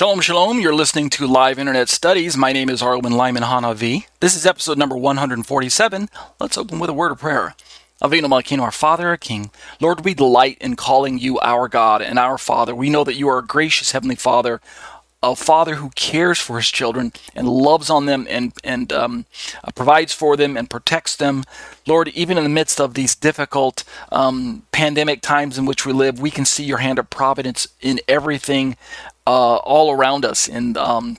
Shalom, shalom. You're listening to Live Internet Studies. My name is Ariel ben Lyman Hanavi. This is episode number 147. Let's open with a word of prayer. Avinu Malkeinu, our Father, our King. Lord, we delight in calling you our God and our Father. We know that you are a gracious Heavenly Father, a Father who cares for His children and loves on them and, and um, uh, provides for them and protects them. Lord, even in the midst of these difficult um, pandemic times in which we live, we can see your hand of providence in everything uh, all around us and um,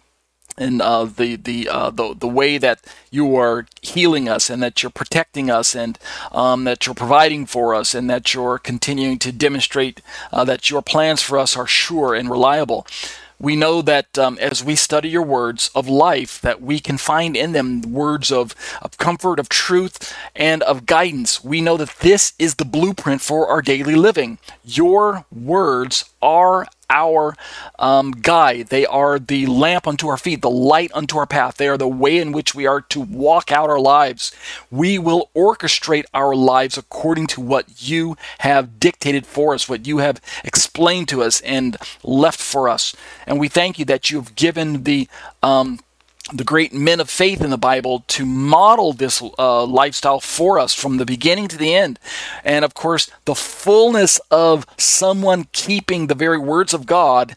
uh, the the, uh, the the way that you are healing us and that you're protecting us and um, that you're providing for us and that you're continuing to demonstrate uh, that your plans for us are sure and reliable we know that um, as we study your words of life, that we can find in them words of, of comfort, of truth, and of guidance. We know that this is the blueprint for our daily living. Your words are our um, guide. They are the lamp unto our feet, the light unto our path. They are the way in which we are to walk out our lives. We will orchestrate our lives according to what you have dictated for us, what you have explained to us and left for us. And we thank you that you've given the um, the great men of faith in the Bible to model this uh, lifestyle for us from the beginning to the end. And of course, the fullness of someone keeping the very words of God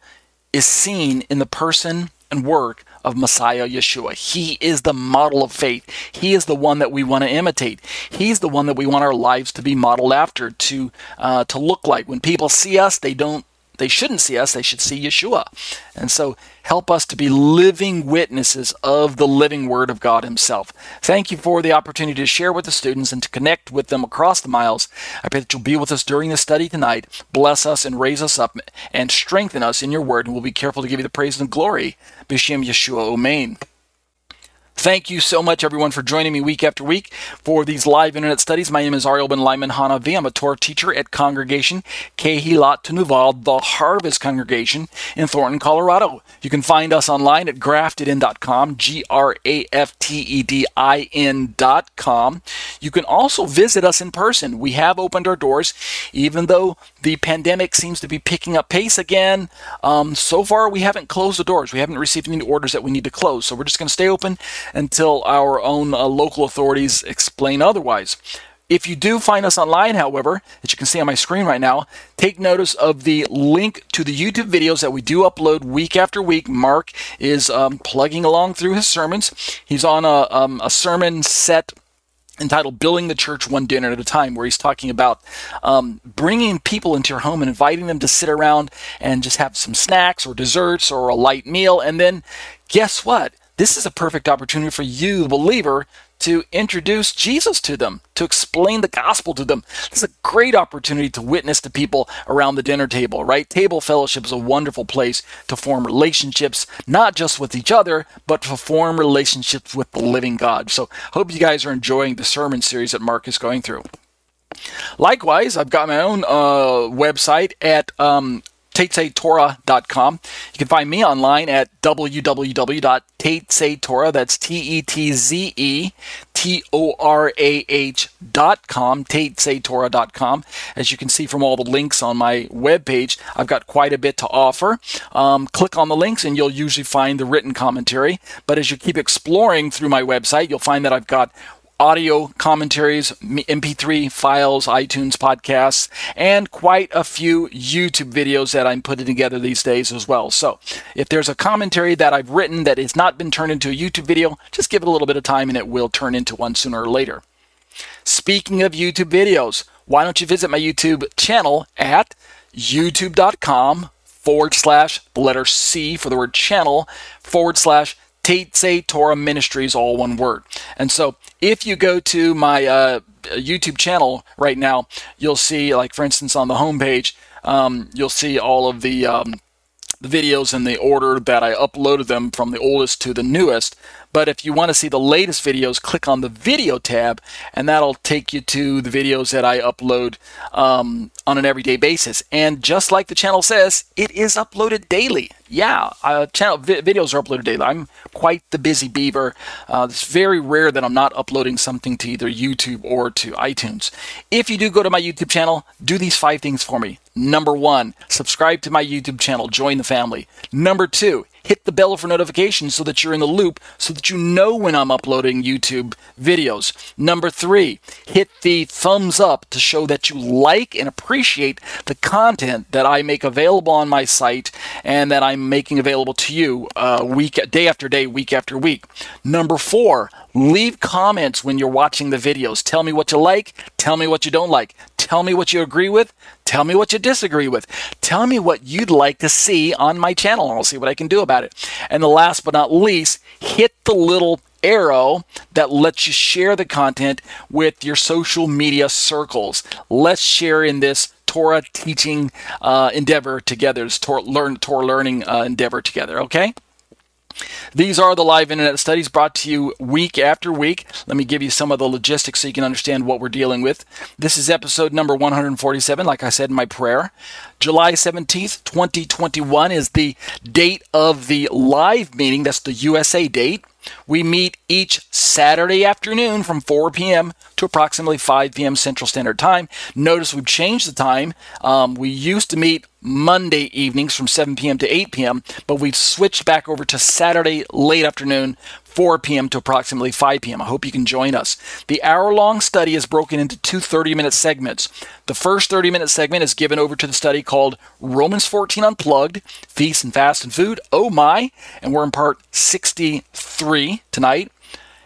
is seen in the person and work of Messiah Yeshua. He is the model of faith. He is the one that we want to imitate. He's the one that we want our lives to be modeled after, to uh, to look like. When people see us, they don't they shouldn't see us, they should see Yeshua. And so help us to be living witnesses of the living Word of God Himself. Thank you for the opportunity to share with the students and to connect with them across the miles. I pray that you'll be with us during the study tonight. Bless us and raise us up and strengthen us in your Word, and we'll be careful to give you the praise and glory. B'Shem Yeshua Omein. Thank you so much, everyone, for joining me week after week for these live internet studies. My name is Ariel Ben Lyman Hanavi. I'm a Torah teacher at Congregation Kehilat Tenuval, the Harvest Congregation in Thornton, Colorado. You can find us online at graftedin.com, G R A F T E D I N.com. You can also visit us in person. We have opened our doors, even though the pandemic seems to be picking up pace again. Um, so far, we haven't closed the doors. We haven't received any orders that we need to close. So we're just going to stay open until our own uh, local authorities explain otherwise. If you do find us online, however, as you can see on my screen right now, take notice of the link to the YouTube videos that we do upload week after week. Mark is um, plugging along through his sermons. He's on a, um, a sermon set entitled Building the Church One Dinner at a Time, where he's talking about um, bringing people into your home and inviting them to sit around and just have some snacks or desserts or a light meal. And then guess what? This is a perfect opportunity for you, the believer, to introduce Jesus to them, to explain the gospel to them. This is a great opportunity to witness to people around the dinner table, right? Table fellowship is a wonderful place to form relationships, not just with each other, but to form relationships with the living God. So, hope you guys are enjoying the sermon series that Mark is going through. Likewise, I've got my own uh, website at um, tetzetorah.com. You can find me online at www.tetzetorah, that's T-E-T-Z-E, T-O-R-A-H.com, tetzetorah.com. As you can see from all the links on my webpage, I've got quite a bit to offer. Um, click on the links and you'll usually find the written commentary. But as you keep exploring through my website, you'll find that I've got audio commentaries, MP3 files, iTunes podcasts, and quite a few YouTube videos that I'm putting together these days as well. So if there's a commentary that I've written that has not been turned into a YouTube video, just give it a little bit of time and it will turn into one sooner or later. Speaking of YouTube videos, why don't you visit my YouTube channel at youtube.com forward slash letter C for the word channel forward slash Tetze Torah Ministries, all one word. And so if you go to my uh, YouTube channel right now, you'll see, like for instance, on the homepage, um, you'll see all of the um, the videos in the order that I uploaded them from the oldest to the newest. But if you want to see the latest videos, click on the video tab, and that'll take you to the videos that I upload um, on an everyday basis. And just like the channel says, it is uploaded daily. Yeah, uh, channel vi- videos are uploaded daily. I'm quite the busy beaver. Uh, it's very rare that I'm not uploading something to either YouTube or to iTunes. If you do go to my YouTube channel, do these five things for me. Number one, subscribe to my YouTube channel, join the family. Number two, hit the bell for notifications so that you're in the loop so that you know when I'm uploading YouTube videos. Number three, hit the thumbs up to show that you like and appreciate the content that I make available on my site and that I'm making available to you uh, week, day after day, week after week. Number four, leave comments when you're watching the videos. Tell me what you like, tell me what you don't like, tell me what you agree with, tell me what you disagree with, tell me what you'd like to see on my channel, I'll see what I can do about about it. And the last but not least, hit the little arrow that lets you share the content with your social media circles. Let's share in this Torah teaching uh, endeavor together, this Torah, learn, Torah learning uh, endeavor together, okay? These are the live internet studies brought to you week after week. Let me give you some of the logistics so you can understand what we're dealing with. This is episode number 147, like I said in my prayer. July 17th, 2021 is the date of the live meeting. That's the USA date. We meet each Saturday afternoon from 4 p.m. to approximately 5 p.m. Central Standard Time. Notice we've changed the time. Um, we used to meet Monday evenings from 7 p.m. to 8 p.m., but we've switched back over to Saturday late afternoon 4 p.m. to approximately 5 p.m. I hope you can join us. The hour long study is broken into two 30 minute segments. The first 30 minute segment is given over to the study called Romans 14 Unplugged Feast and Fast and Food. Oh my! And we're in part 63 tonight.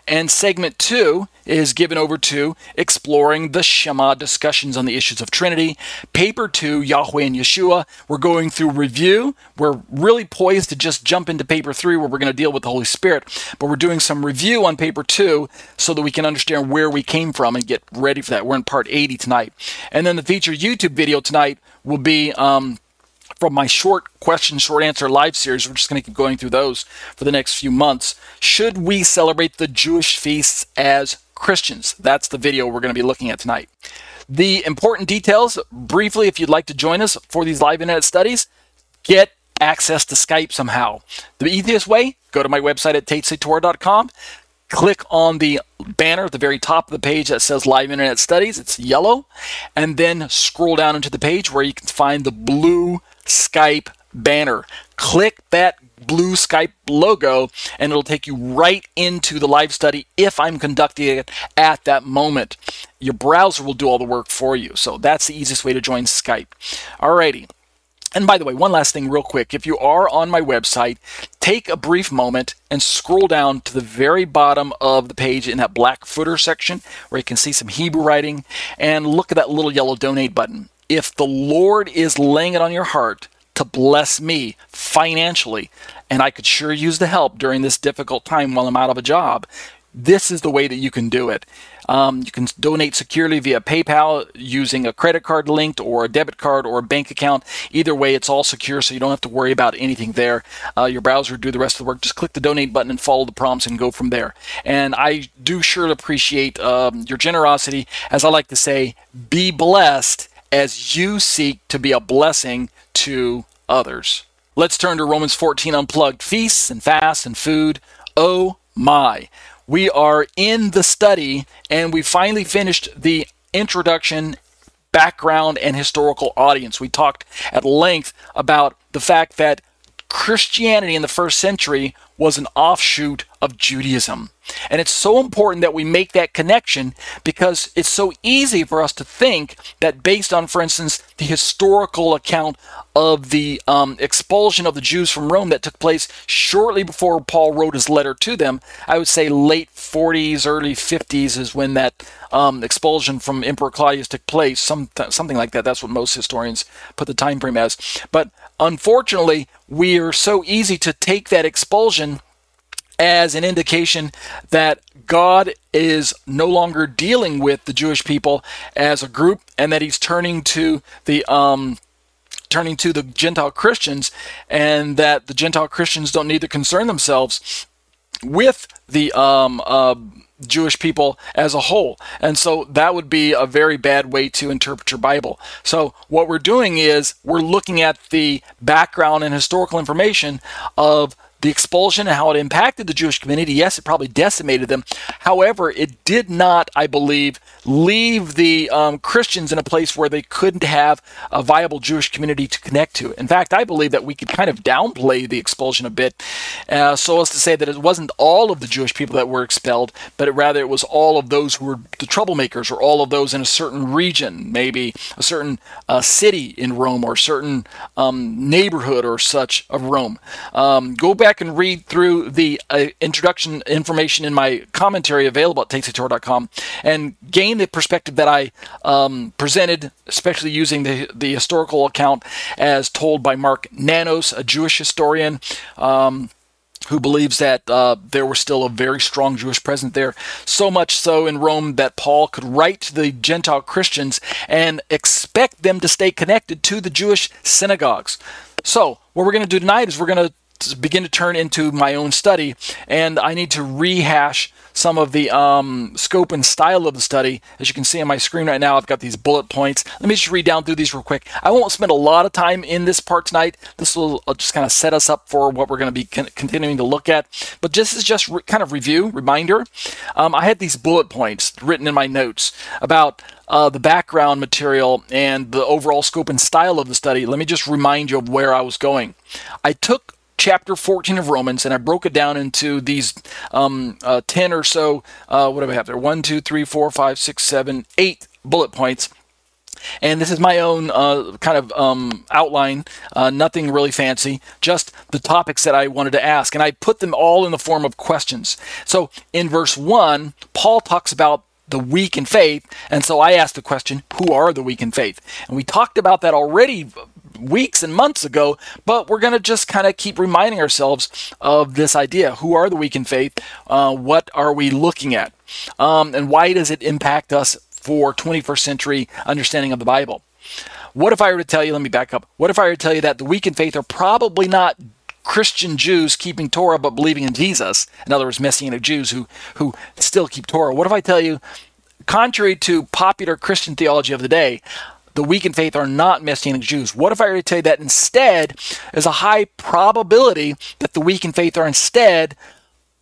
And segment two is given over to exploring the Shema discussions on the issues of Trinity. Paper two, Yahweh and Yeshua. We're going through review. We're really poised to just jump into paper three where we're going to deal with the Holy Spirit. But we're doing some review on paper two so that we can understand where we came from and get ready for that. We're in part 80 tonight. And then the featured YouTube video tonight will be. Um, from my short question, short answer live series. We're just going to keep going through those for the next few months. Should we celebrate the Jewish feasts as Christians? That's the video we're going to be looking at tonight. The important details, briefly, if you'd like to join us for these live internet studies, get access to Skype somehow. The easiest way, go to my website at tetzetorah.com, click on the banner at the very top of the page that says Live Internet Studies. It's yellow. And then scroll down into the page where you can find the blue Skype banner. Click that blue Skype logo and it'll take you right into the live study if I'm conducting it at that moment. Your browser will do all the work for you. So that's the easiest way to join Skype. Alrighty. And by the way, one last thing, real quick. If you are on my website, take a brief moment and scroll down to the very bottom of the page in that black footer section where you can see some Hebrew writing and look at that little yellow donate button if the Lord is laying it on your heart to bless me financially, and I could sure use the help during this difficult time while I'm out of a job, this is the way that you can do it. Um, you can donate securely via PayPal using a credit card linked or a debit card or a bank account. Either way, it's all secure, so you don't have to worry about anything there. Uh, your browser do the rest of the work. Just click the donate button and follow the prompts and go from there. And I do sure appreciate um, your generosity. As I like to say, be blessed as you seek to be a blessing to others. Let's turn to Romans 14 Unplugged Feasts and Fasts and Food. Oh my. We are in the study and we finally finished the introduction, background, and historical audience. We talked at length about the fact that Christianity in the first century was an offshoot of Judaism. And it's so important that we make that connection because it's so easy for us to think that based on, for instance, the historical account of the um, expulsion of the Jews from Rome that took place shortly before Paul wrote his letter to them, I would say late 40s, early 50s is when that um, expulsion from Emperor Claudius took place, some, something like that. That's what most historians put the time frame as. But unfortunately, we are so easy to take that expulsion as an indication that God is no longer dealing with the Jewish people as a group, and that He's turning to the um, turning to the Gentile Christians, and that the Gentile Christians don't need to concern themselves with the um, uh, Jewish people as a whole. And so that would be a very bad way to interpret your Bible. So what we're doing is we're looking at the background and historical information of the expulsion and how it impacted the Jewish community. Yes, it probably decimated them. However, it did not, I believe, leave the um, Christians in a place where they couldn't have a viable Jewish community to connect to. In fact, I believe that we could kind of downplay the expulsion a bit, uh, so as to say that it wasn't all of the Jewish people that were expelled, but it, rather it was all of those who were the troublemakers, or all of those in a certain region, maybe a certain uh, city in Rome, or a certain um, neighborhood or such of Rome. Um, go back back and read through the uh, introduction information in my commentary available at tetzetorah.com and gain the perspective that I um, presented, especially using the, the historical account as told by Mark Nanos, a Jewish historian. Um, who believes that uh, there was still a very strong Jewish presence there. So much so in Rome that Paul could write to the Gentile Christians and expect them to stay connected to the Jewish synagogues. So, what we're going to do tonight is we're going to begin to turn into my own study, and I need to rehash some of the um, scope and style of the study. As you can see on my screen right now, I've got these bullet points. Let me just read down through these real quick. I won't spend a lot of time in this part tonight. This will uh, just kind of set us up for what we're going to be con- continuing to look at. But this is just re- kind of review, reminder. Um, I had these bullet points written in my notes about uh, the background material and the overall scope and style of the study. Let me just remind you of where I was going. I took chapter 14 of Romans, and I broke it down into these um, uh, 10 or so, uh, what do I have there? 1, 2, 3, 4, 5, 6, 7, 8 bullet points. And this is my own uh, kind of um, outline, uh, nothing really fancy, just the topics that I wanted to ask. And I put them all in the form of questions. So in verse 1, Paul talks about the weak in faith. And so I asked the question, who are the weak in faith? And we talked about that already weeks and months ago, but we're going to just kind of keep reminding ourselves of this idea. Who are the weak in faith? Uh, what are we looking at? Um, and why does it impact us for 21st century understanding of the Bible? What if I were to tell you, let me back up. What if I were to tell you that the weak in faith are probably not Christian Jews keeping Torah but believing in Jesus? In other words, Messianic Jews who, who still keep Torah. What if I tell you, contrary to popular Christian theology of the day, the weak in faith are not Messianic Jews. What if I were to tell you that instead there's a high probability that the weak in faith are instead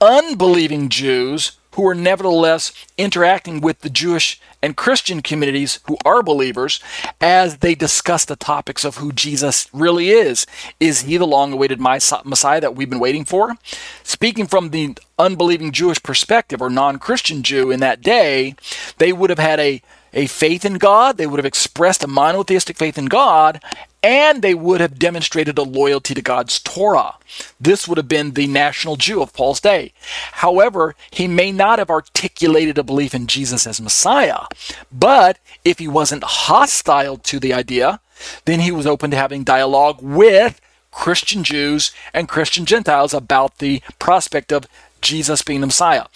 unbelieving Jews who are nevertheless interacting with the Jewish and Christian communities who are believers as they discuss the topics of who Jesus really is. Is he the long awaited Messiah that we've been waiting for? Speaking from the unbelieving Jewish perspective or non Christian Jew in that day, they would have had a a faith in God, they would have expressed a monotheistic faith in God, and they would have demonstrated a loyalty to God's Torah. This would have been the national Jew of Paul's day. However, he may not have articulated a belief in Jesus as Messiah, but if he wasn't hostile to the idea, then he was open to having dialogue with Christian Jews and Christian Gentiles about the prospect of Jesus being the Messiah.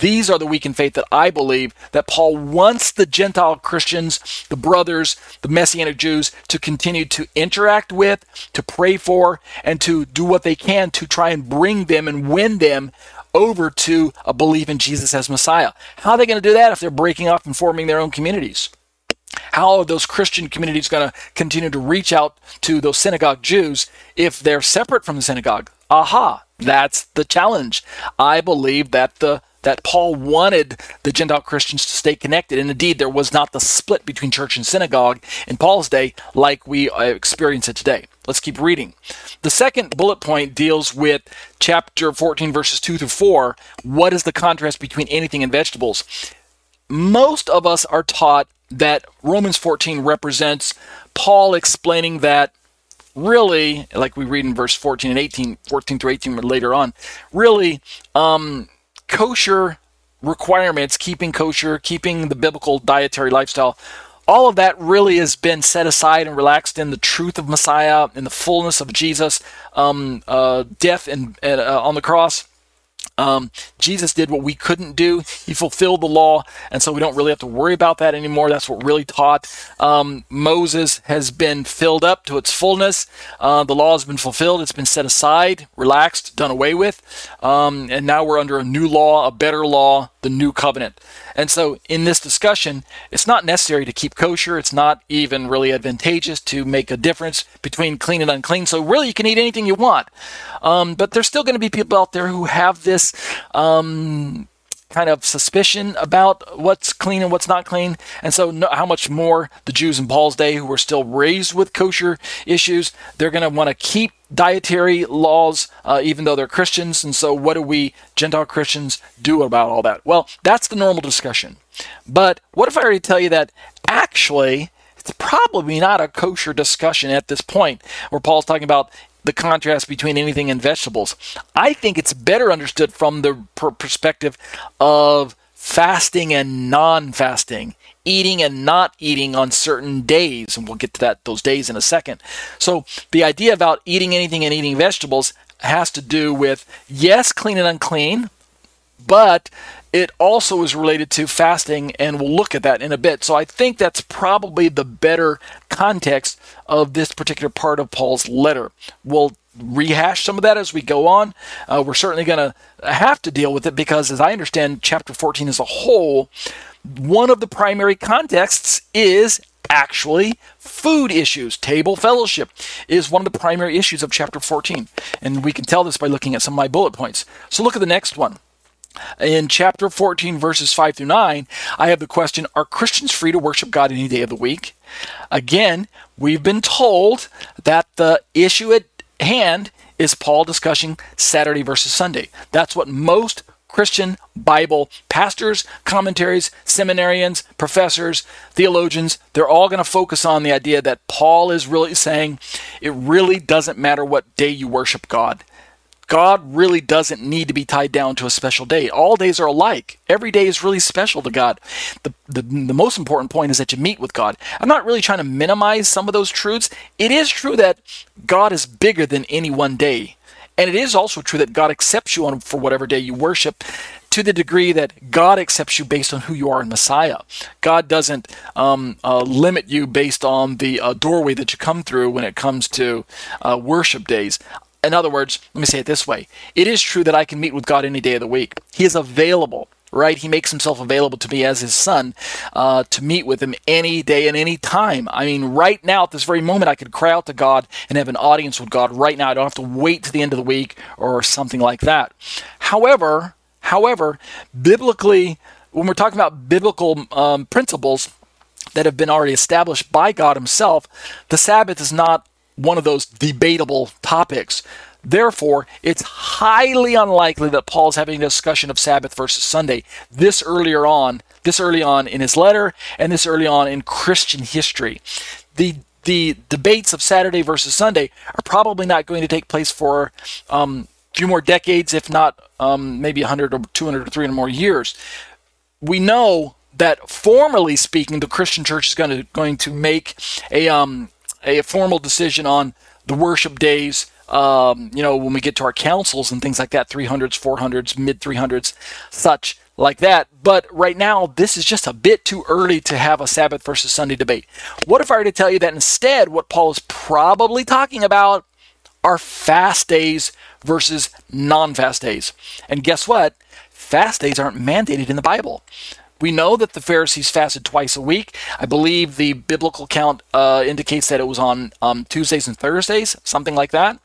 These are the weak in faith that I believe that Paul wants the Gentile Christians, the brothers, the Messianic Jews to continue to interact with, to pray for, and to do what they can to try and bring them and win them over to a belief in Jesus as Messiah. How are they going to do that if they're breaking off and forming their own communities? How are those Christian communities going to continue to reach out to those synagogue Jews if they're separate from the synagogue? Aha, that's the challenge. I believe that the that Paul wanted the Gentile Christians to stay connected. And indeed, there was not the split between church and synagogue in Paul's day like we uh, experience it today. Let's keep reading. The second bullet point deals with chapter 14, verses 2 through 4. What is the contrast between anything and vegetables? Most of us are taught that Romans 14 represents Paul explaining that really, like we read in verse 14 and 18, 14 through 18 later on, really, um, kosher requirements, keeping kosher, keeping the biblical dietary lifestyle, all of that really has been set aside and relaxed in the truth of Messiah, in the fullness of Jesus' um, uh, death and, uh, on the cross. Um, Jesus did what we couldn't do. He fulfilled the law, and so we don't really have to worry about that anymore. That's what really taught. Um, Moses has been filled up to its fullness. Uh, the law has been fulfilled. It's been set aside, relaxed, done away with, um, and now we're under a new law, a better law, the new covenant. And so, in this discussion, it's not necessary to keep kosher. It's not even really advantageous to make a difference between clean and unclean. So, really, you can eat anything you want. Um, but there's still going to be people out there who have this um, kind of suspicion about what's clean and what's not clean. And so, no, how much more the Jews in Paul's day who were still raised with kosher issues, they're going to want to keep dietary laws, uh, even though they're Christians. And so, what do we Gentile Christians do about all that? Well, that's the normal discussion. But what if I already tell you that actually, it's probably not a kosher discussion at this point, where Paul's talking about the contrast between anything and vegetables. I think it's better understood from the perspective of fasting and non-fasting, eating and not eating on certain days, and we'll get to that those days in a second. So the idea about eating anything and eating vegetables has to do with yes, clean and unclean, but it also is related to fasting, and we'll look at that in a bit. So I think that's probably the better context of this particular part of Paul's letter. We'll rehash some of that as we go on. Uh, we're certainly going to have to deal with it because, as I understand chapter 14 as a whole, one of the primary contexts is actually food issues. Table fellowship is one of the primary issues of chapter 14. And we can tell this by looking at some of my bullet points. So look at the next one. In chapter 14, verses 5 through 9, I have the question Are Christians free to worship God any day of the week? Again, we've been told that the issue at hand is Paul discussing Saturday versus Sunday. That's what most Christian Bible pastors, commentaries, seminarians, professors, theologians, they're all going to focus on the idea that Paul is really saying it really doesn't matter what day you worship God. God really doesn't need to be tied down to a special day. All days are alike. Every day is really special to God. The, the, the most important point is that you meet with God. I'm not really trying to minimize some of those truths. It is true that God is bigger than any one day. And it is also true that God accepts you on, for whatever day you worship to the degree that God accepts you based on who you are in Messiah. God doesn't um, uh, limit you based on the uh, doorway that you come through when it comes to uh, worship days. In other words, let me say it this way it is true that I can meet with God any day of the week. He is available, right? He makes himself available to me as his son uh, to meet with him any day and any time. I mean, right now, at this very moment, I could cry out to God and have an audience with God right now. I don't have to wait to the end of the week or something like that. However, however, biblically, when we're talking about biblical um, principles, that have been already established by God Himself, the Sabbath is not one of those debatable topics. Therefore, it's highly unlikely that Paul's having a discussion of Sabbath versus Sunday this earlier on, this early on in his letter, and this early on in Christian history. The the debates of Saturday versus Sunday are probably not going to take place for um, a few more decades, if not um, maybe 100 or 200 or 300 more years. We know that formally speaking, the Christian church is going to going to make a um, a formal decision on the worship days. Um, you know, when we get to our councils and things like that, 300s, 400s, mid 300s, such like that. But right now, this is just a bit too early to have a Sabbath versus Sunday debate. What if I were to tell you that instead, what Paul is probably talking about are fast days versus non fast days? And guess what? Fast days aren't mandated in the Bible. We know that the Pharisees fasted twice a week. I believe the biblical count uh, indicates that it was on um, Tuesdays and Thursdays, something like that,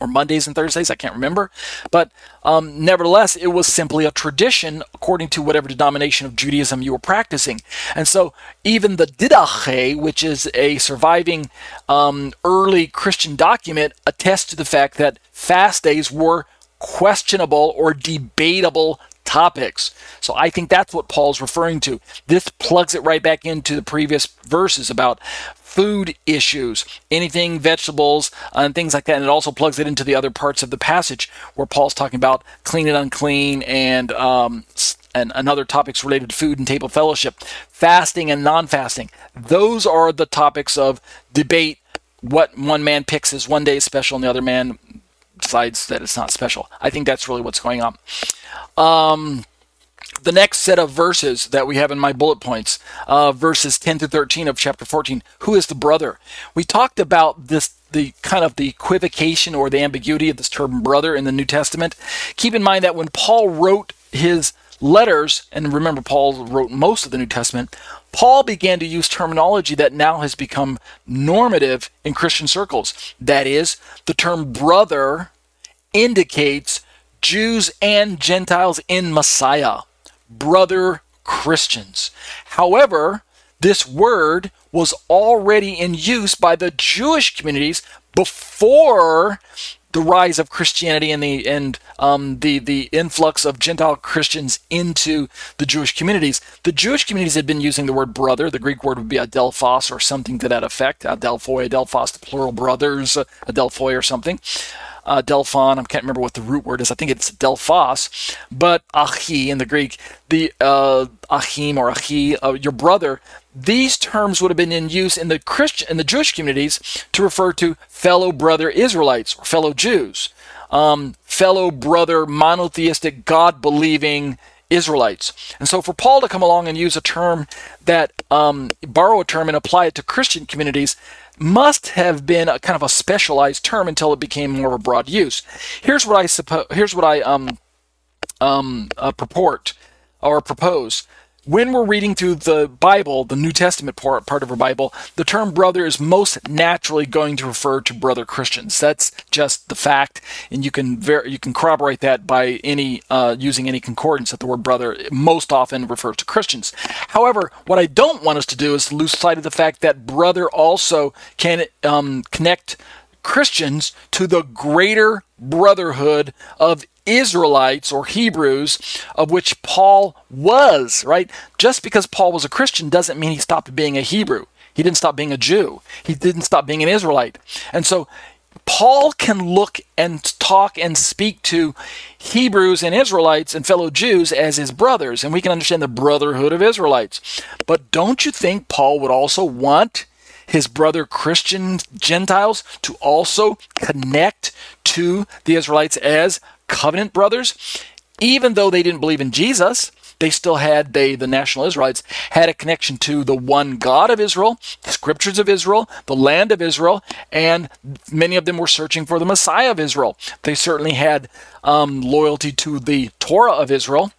or Mondays and Thursdays, I can't remember. But um, nevertheless, it was simply a tradition according to whatever denomination of Judaism you were practicing. And so even the Didache, which is a surviving um, early Christian document, attests to the fact that fast days were questionable or debatable topics. So I think that's what Paul's referring to. This plugs it right back into the previous verses about food issues, anything vegetables and things like that. And it also plugs it into the other parts of the passage where Paul's talking about clean and unclean and um, and, and other topics related to food and table fellowship, fasting and non-fasting. Those are the topics of debate. What one man picks as one day special and the other man decides that it's not special. I think that's really what's going on. Um, the next set of verses that we have in my bullet points, uh, verses 10 to 13 of chapter 14. Who is the brother? We talked about this, the kind of the equivocation or the ambiguity of this term brother in the New Testament. Keep in mind that when Paul wrote his letters, and remember, Paul wrote most of the New Testament, Paul began to use terminology that now has become normative in Christian circles. That is, the term brother indicates Jews and Gentiles in Messiah brother Christians. However, this word was already in use by the Jewish communities before the rise of Christianity and the and um, the the influx of Gentile Christians into the Jewish communities. The Jewish communities had been using the word brother. The Greek word would be adelphos or something to that effect. Adelphoi, adelphos, the plural brothers, adelphoi or something uh, Delphon. I can't remember what the root word is. I think it's Delphos. But Achi in the Greek, the uh, Achim or Achi, uh, your brother. These terms would have been in use in the Christian in the Jewish communities to refer to fellow brother Israelites or fellow Jews, um, fellow brother monotheistic God believing Israelites. And so for Paul to come along and use a term that um, borrow a term and apply it to Christian communities must have been a kind of a specialized term until it became more of a broad use. Here's what I suppose. Here's what I um um uh, purport or propose when we're reading through the Bible, the New Testament part, part of our Bible, the term brother is most naturally going to refer to brother Christians. That's just the fact, and you can ver- you can corroborate that by any uh, using any concordance that the word brother most often refers to Christians. However, what I don't want us to do is lose sight of the fact that brother also can um, connect Christians to the greater brotherhood of Israelites or Hebrews, of which Paul was, right? Just because Paul was a Christian doesn't mean he stopped being a Hebrew. He didn't stop being a Jew. He didn't stop being an Israelite. And so Paul can look and talk and speak to Hebrews and Israelites and fellow Jews as his brothers, and we can understand the brotherhood of Israelites. But don't you think Paul would also want his brother Christian Gentiles to also connect to the Israelites as covenant brothers, even though they didn't believe in Jesus, they still had they the national Israelites had a connection to the one God of Israel, the scriptures of Israel, the land of Israel, and many of them were searching for the Messiah of Israel. They certainly had um, loyalty to the Torah of Israel,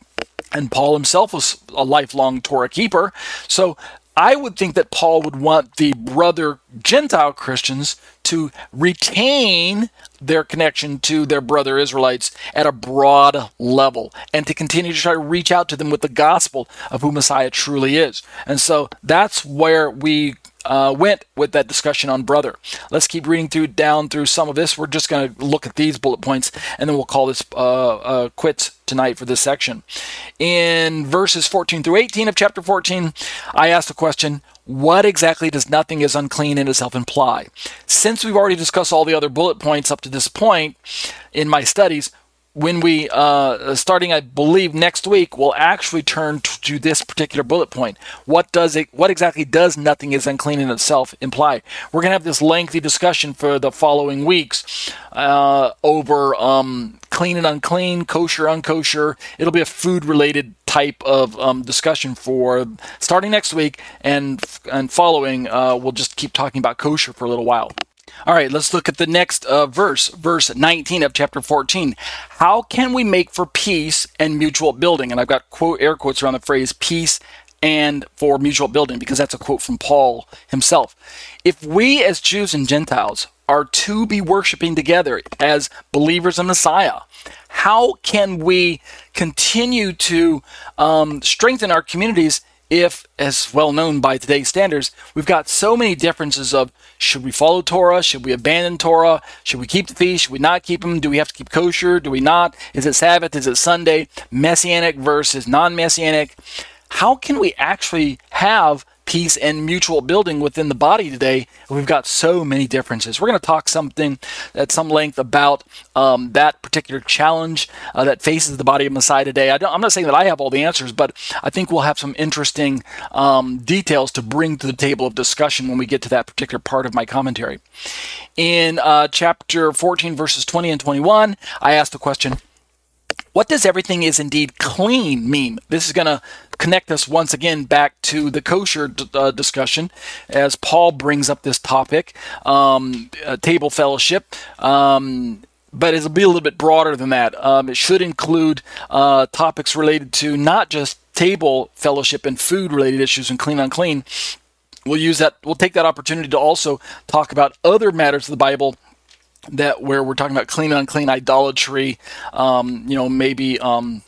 and Paul himself was a lifelong Torah keeper. So I would think that Paul would want the brother Gentile Christians to retain their connection to their brother Israelites at a broad level and to continue to try to reach out to them with the gospel of who Messiah truly is. And so that's where we uh, went with that discussion on brother. Let's keep reading through down through some of this. We're just going to look at these bullet points and then we'll call this uh, uh, quits tonight for this section. In verses 14 through 18 of chapter 14, I asked the question, what exactly does nothing is unclean in itself imply? Since we've already discussed all the other bullet points up to this point in my studies, when we uh, starting i believe next week we'll actually turn to, to, this particular bullet point. What does it what exactly does nothing is unclean in itself imply? We're going to have this lengthy discussion for the following weeks uh, over um, clean and unclean kosher unkosher. It'll be a food related type of um, discussion for starting next week and and following uh, we'll just keep talking about kosher for a little while all right, let's look at the next uh, verse, verse 19 of chapter 14. How can we make for peace and mutual building? And I've got quote air quotes around the phrase peace and for mutual building because that's a quote from Paul himself. If we as Jews and Gentiles are to be worshiping together as believers in Messiah. How can we continue to um, strengthen our communities if, as well known by today's standards, we've got so many differences of should we follow Torah? Should we abandon Torah? Should we keep the feast? Should we not keep them? Do we have to keep kosher? Do we not? Is it Sabbath? Is it Sunday? Messianic versus non messianic? How can we actually have peace and mutual building within the body today. We've got so many differences. We're going to talk something at some length about um, that particular challenge uh, that faces the body of Messiah today. I am not saying that I have all the answers, but I think we'll have some interesting um, details to bring to the table of discussion when we get to that particular part of my commentary. In uh, chapter 14, verses 20 and 21, I asked the question what does everything is indeed clean mean? This is going to connect us once again back to the kosher d- uh, discussion as Paul brings up this topic, um, uh, table fellowship. Um, but it'll be a little bit broader than that. Um, it should include uh, topics related to not just table fellowship and food related issues and clean unclean. We'll use that. We'll take that opportunity to also talk about other matters of the Bible that where we're talking about clean unclean idolatry, um, you know, maybe um,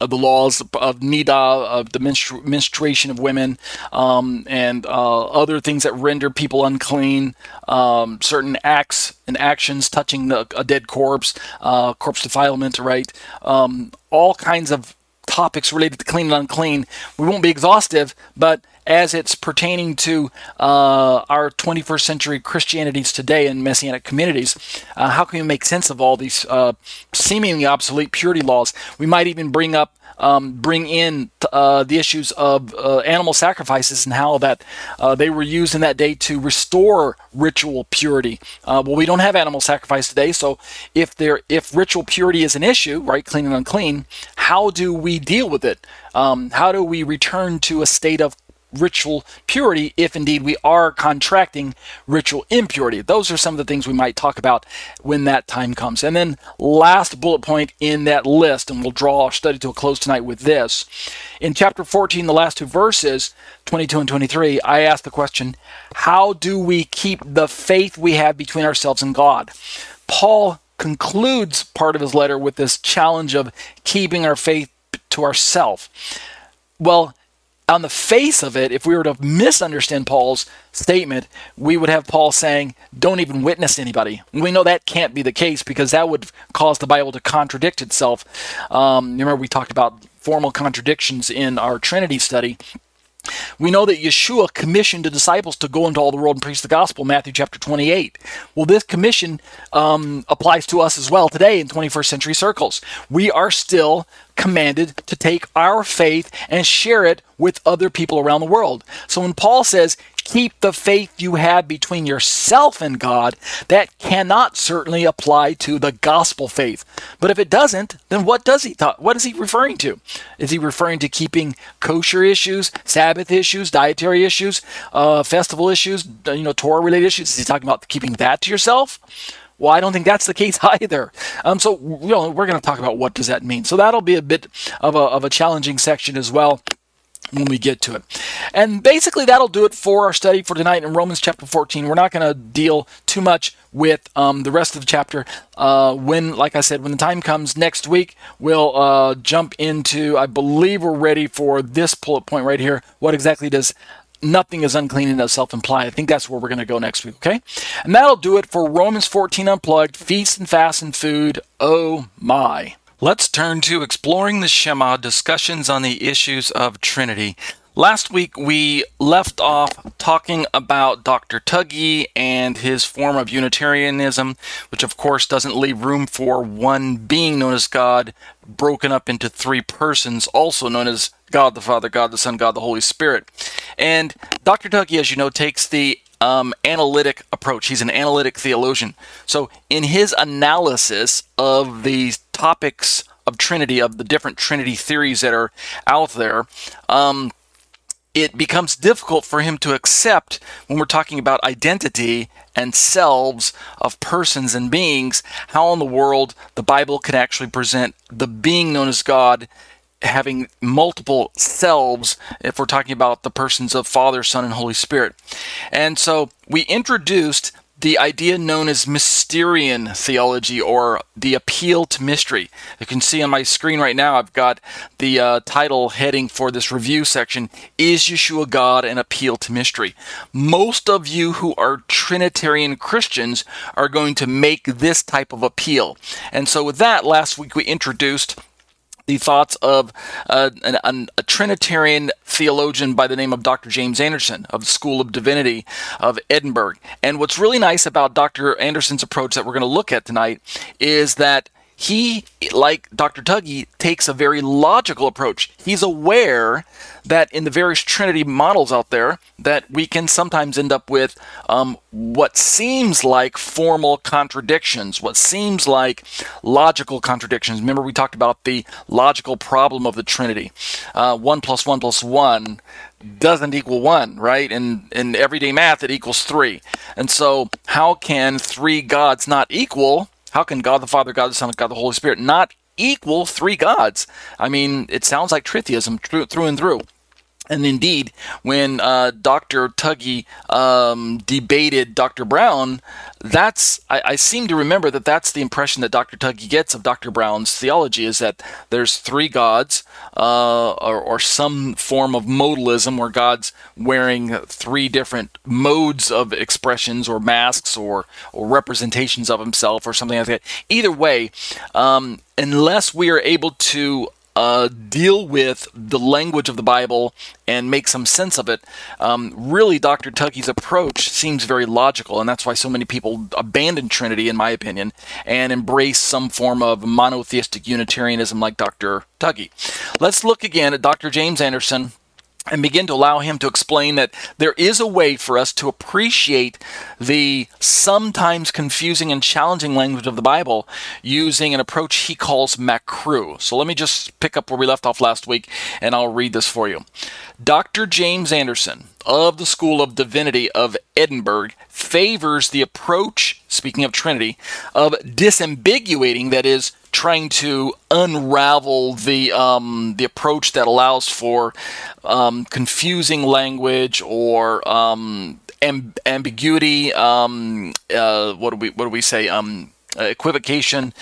of the laws of Niddah, of the menstru- menstruation of women, um, and uh, other things that render people unclean, um, certain acts and actions touching the, a dead corpse, uh, corpse defilement, right? Um, all kinds of topics related to clean and unclean. We won't be exhaustive, but as it's pertaining to uh, our 21st century Christianities today in Messianic communities. Uh, how can we make sense of all these uh, seemingly obsolete purity laws? We might even bring up um, bring in uh, the issues of uh, animal sacrifices and how that uh, they were used in that day to restore ritual purity. Uh, well, we don't have animal sacrifice today, so if there if ritual purity is an issue, right, clean and unclean, how do we deal with it? Um, how do we return to a state of ritual purity if indeed we are contracting ritual impurity. Those are some of the things we might talk about when that time comes. And then, last bullet point in that list, and we'll draw our study to a close tonight with this. In chapter 14, the last two verses, 22 and 23, I ask the question How do we keep the faith we have between ourselves and God? Paul concludes part of his letter with this challenge of keeping our faith to ourselves. Well, on the face of it, if we were to misunderstand Paul's statement, we would have Paul saying, don't even witness anybody. We know that can't be the case because that would cause the Bible to contradict itself. Um, remember, we talked about formal contradictions in our Trinity study. We know that Yeshua commissioned the disciples to go into all the world and preach the gospel, Matthew chapter 28. Well, this commission um, applies to us as well today in 21st century circles. We are still commanded to take our faith and share it with other people around the world. So when Paul says, keep the faith you have between yourself and God, that cannot certainly apply to the gospel faith. But if it doesn't, then what does he talk, what is he referring to? Is he referring to keeping kosher issues, Sabbath issues, dietary issues, uh, festival issues, you know, Torah related issues? Is he talking about keeping that to yourself? Well, I don't think that's the case either. Um, so you know, we're going to talk about what does that mean. So that'll be a bit of a, of a challenging section as well when we get to it. And basically, that'll do it for our study for tonight in Romans chapter 14. We're not going to deal too much with um, the rest of the chapter. Uh, when, like I said, when the time comes next week, we'll uh, jump into, I believe we're ready for this bullet point right here. What exactly does nothing is unclean and does self imply. I think that's where we're going to go next week, okay? And that'll do it for Romans 14 Unplugged, Feast and Fast and Food. Oh my. Let's turn to exploring the Shema, discussions on the issues of Trinity. Last week we left off talking about Dr. Tuggy and his form of Unitarianism, which of course doesn't leave room for one being known as God broken up into three persons, also known as God the Father, God the Son, God the Holy Spirit. And Dr. Tuggy, as you know, takes the um, analytic approach. He's an analytic theologian. So, in his analysis of these topics of Trinity, of the different Trinity theories that are out there, um, it becomes difficult for him to accept when we're talking about identity and selves of persons and beings, how in the world the Bible can actually present the being known as God having multiple selves if we're talking about the persons of Father, Son, and Holy Spirit. And so we introduced the idea known as Mysterian theology or the appeal to mystery. You can see on my screen right now, I've got the uh, title heading for this review section Is Yeshua God an Appeal to Mystery? Most of you who are Trinitarian Christians are going to make this type of appeal. And so, with that, last week we introduced the thoughts of uh, an, an, a Trinitarian theologian by the name of Dr. James Anderson of the School of Divinity of Edinburgh. And what's really nice about Dr. Anderson's approach that we're going to look at tonight is that he, like Dr. Tuggy, takes a very logical approach. He's aware that in the various Trinity models out there, that we can sometimes end up with um, what seems like formal contradictions, what seems like logical contradictions. Remember, we talked about the logical problem of the Trinity. Uh, one plus one plus one doesn't equal one, right? In in everyday math, it equals three. And so, how can three gods not equal? How can God the Father, God the Son, God the Holy Spirit not equal three gods? I mean, it sounds like tritheism through and through. And indeed, when uh, Dr. Tuggy um, debated Dr. Brown, that's I, I, seem to remember that that's the impression that Dr. Tuggy gets of Dr. Brown's theology is that there's three gods, uh, or, or, some form of modalism where God's wearing three different modes of expressions or masks or, or representations of Himself or something like that. Either way, um, unless we are able to uh, deal with the language of the Bible and make some sense of it. Um, really, Dr. Tuggy's approach seems very logical, and that's why so many people abandon Trinity, in my opinion, and embrace some form of monotheistic Unitarianism like Dr. Tuggy. Let's look again at Dr. James Anderson and begin to allow him to explain that there is a way for us to appreciate the sometimes confusing and challenging language of the Bible using an approach he calls MACRUE. So let me just pick up where we left off last week and I'll read this for you. Dr. James Anderson of the School of Divinity of Edinburgh favors the approach, speaking of Trinity, of disambiguating, that is, trying to unravel the um, the approach that allows for um, confusing language or um, amb- ambiguity. Um, uh, what do we what do we say? Um, equivocation.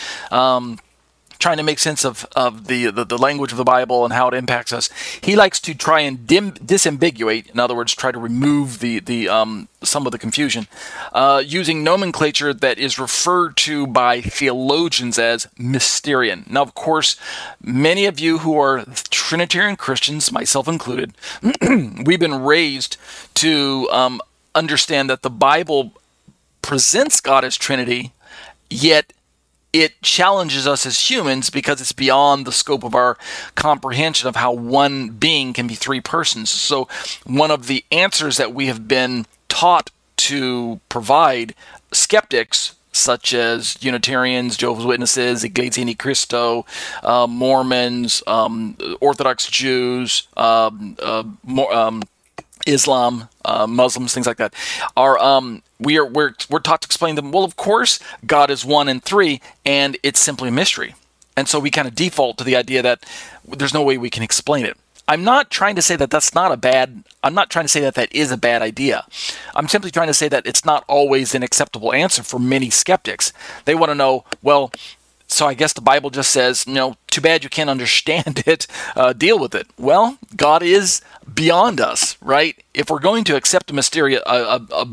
Trying to make sense of, of the, the, the, language of the Bible and how it impacts us. He likes to try and dim, disambiguate, in other words, try to remove the, the um, some of the confusion, uh, using nomenclature that is referred to by theologians as Mysterian. Now, of course, many of you who are Trinitarian Christians, myself included, we've been raised to um, understand that the Bible presents God as Trinity, yet it challenges us as humans because it's beyond the scope of our comprehension of how one being can be three persons. So, one of the answers that we have been taught to provide skeptics such as Unitarians, Jehovah's Witnesses, Iglesia Cristo, uh, Mormons, um, Orthodox Jews, um, uh, more, um, Islam, uh, Muslims, things like that, are um, we are we're we're taught to explain them. Well, of course, God is one and three, and it's simply a mystery, and so we kind of default to the idea that there's no way we can explain it. I'm not trying to say that that's not a bad. I'm not trying to say that that is a bad idea. I'm simply trying to say that it's not always an acceptable answer for many skeptics. They want to know, well, so I guess the Bible just says, you know, too bad you can't understand it, uh, deal with it. Well, God is beyond us, right? If we're going to accept a mysterious, a, a,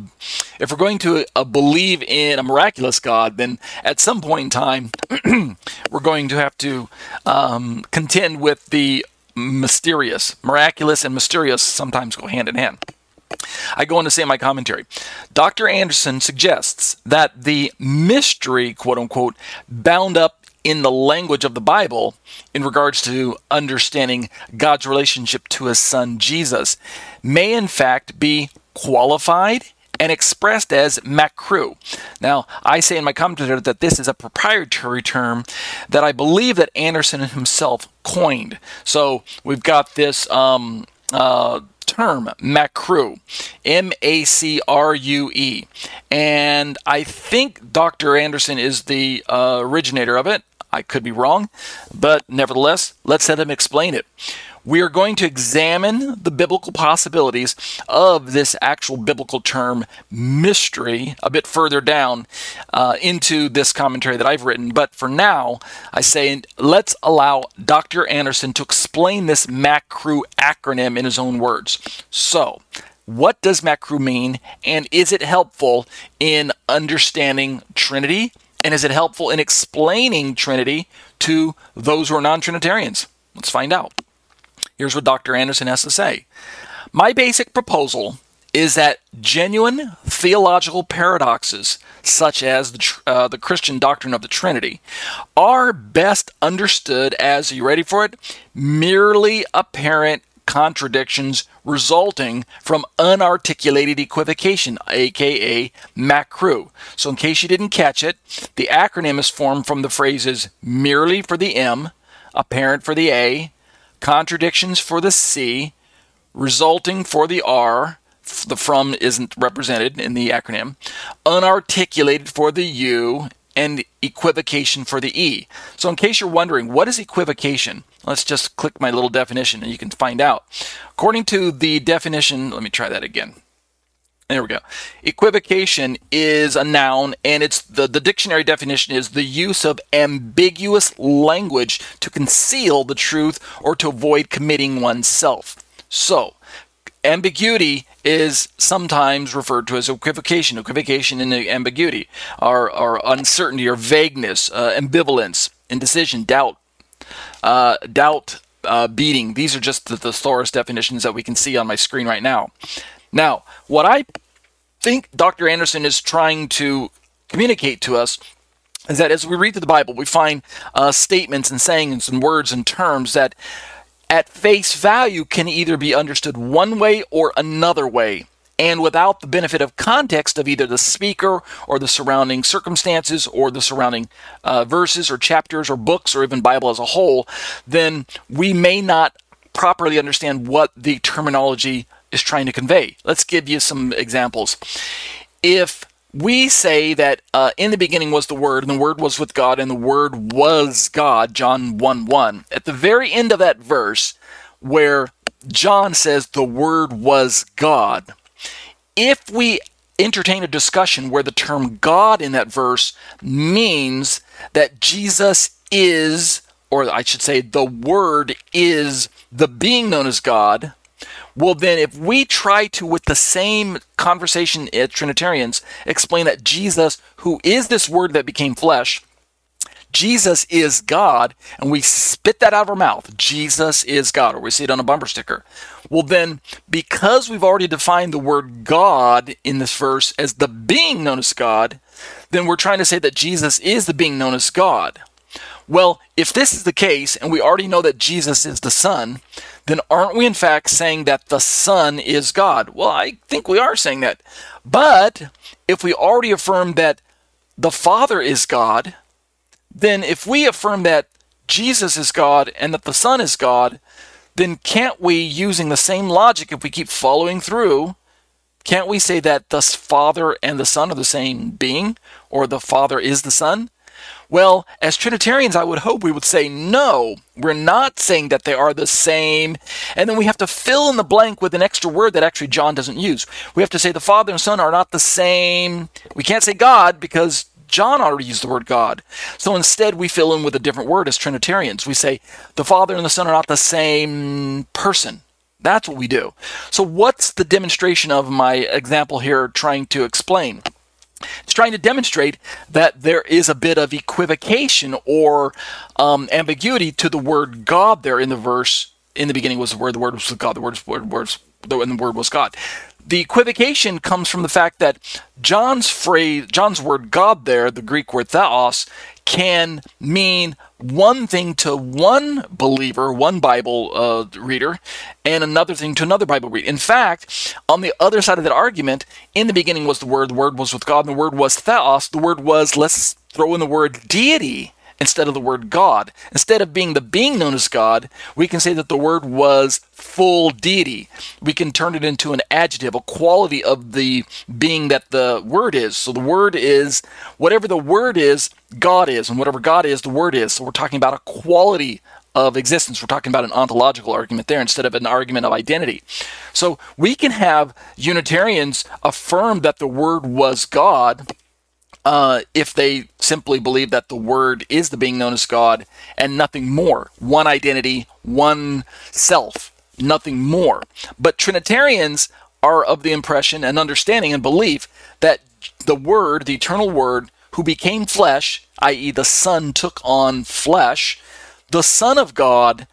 if we're going to uh, believe in a miraculous God, then at some point in time, we're going to have to um, contend with the mysterious. Miraculous and mysterious sometimes go hand in hand. I go on to say in my commentary Dr. Anderson suggests that the mystery, quote unquote, bound up in the language of the Bible in regards to understanding God's relationship to his son Jesus may in fact be qualified and expressed as MACRUE. Now, I say in my commentary that this is a proprietary term that I believe that Anderson himself coined. So we've got this um, uh, term, MACRUE, M A C R U E. And I think Dr. Anderson is the uh, originator of it. I could be wrong, but nevertheless, let's let him explain it. We are going to examine the biblical possibilities of this actual biblical term mystery a bit further down uh, into this commentary that I've written. But for now, I say let's allow Dr. Anderson to explain this MACRUE acronym in his own words. So, what does MACRUE mean, and is it helpful in understanding Trinity? And is it helpful in explaining Trinity to those who are non Trinitarians? Let's find out. Here's what Dr. Anderson has to say My basic proposal is that genuine theological paradoxes, such as the, uh, the Christian doctrine of the Trinity, are best understood as, you ready for it? Merely apparent contradictions resulting from unarticulated equivocation, aka MACRUE. So, in case you didn't catch it, the acronym is formed from the phrases merely for the M, apparent for the A, contradictions for the C, resulting for the R, the from isn't represented in the acronym, unarticulated for the U, and equivocation for the E. So, in case you're wondering, what is equivocation? Let's just click my little definition and you can find out. According to the definition, let me try that again. There we go. Equivocation is a noun, and it's the, the dictionary definition is the use of ambiguous language to conceal the truth or to avoid committing oneself. So, ambiguity is sometimes referred to as equivocation. Equivocation and ambiguity are, are uncertainty or vagueness, uh, ambivalence, indecision, doubt, uh, doubt, uh, beating. These are just the thesaurus definitions that we can see on my screen right now. Now, what I think Dr. Anderson is trying to communicate to us is that as we read through the Bible, we find uh, statements and sayings and words and terms that at face value can either be understood one way or another way, and without the benefit of context of either the speaker or the surrounding circumstances or the surrounding uh, verses or chapters or books or even Bible as a whole, then we may not properly understand what the terminology is trying to convey. Let's give you some examples. If we say that uh, in the beginning was the Word, and the Word was with God, and the Word was God, John 1 1, at the very end of that verse, where John says the Word was God, if we entertain a discussion where the term God in that verse means that Jesus is, or I should say, the Word is the being known as God, well, then, if we try to, with the same conversation as Trinitarians, explain that Jesus, who is this word that became flesh, Jesus is God, and we spit that out of our mouth, Jesus is God, or we see it on a bumper sticker. Well, then, because we've already defined the word God in this verse as the being known as God, then we're trying to say that Jesus is the being known as God. Well, if this is the case, and we already know that Jesus is the Son, then aren't we in fact saying that the Son is God? Well, I think we are saying that. But if we already affirm that the Father is God, then if we affirm that Jesus is God and that the Son is God, then can't we, using the same logic, if we keep following through, can't we say that the Father and the Son are the same being, or the Father is the Son? Well, as Trinitarians, I would hope we would say, no, we're not saying that they are the same. And then we have to fill in the blank with an extra word that actually John doesn't use. We have to say the Father and Son are not the same. We can't say God because John already used the word God. So instead, we fill in with a different word as Trinitarians. We say the Father and the Son are not the same person. That's what we do. So, what's the demonstration of my example here trying to explain? It's trying to demonstrate that there is a bit of equivocation or um, ambiguity to the word God there in the verse. In the beginning was the word, the word was God, the word was, word was and the word was God. The equivocation comes from the fact that John's phrase, John's word God there, the Greek word theos, can mean one thing to one believer, one Bible uh, reader, and another thing to another Bible reader. In fact, on the other side of that argument, in the beginning was the Word, the Word was with God, and the Word was theos. The Word was, let's throw in the word deity instead of the word God. Instead of being the being known as God, we can say that the word was full deity. We can turn it into an adjective, a quality of the being that the word is. So the word is whatever the word is, God is, and whatever God is, the word is. So we're talking about a quality of existence. We're talking about an ontological argument there instead of an argument of identity. So we can have Unitarians affirm that the Word was God uh, if they simply believe that the Word is the being known as God and nothing more. One identity, one self, nothing more. But Trinitarians are of the impression and understanding and belief that the Word, the eternal Word, who became flesh, i.e., the Son took on flesh, the Son of God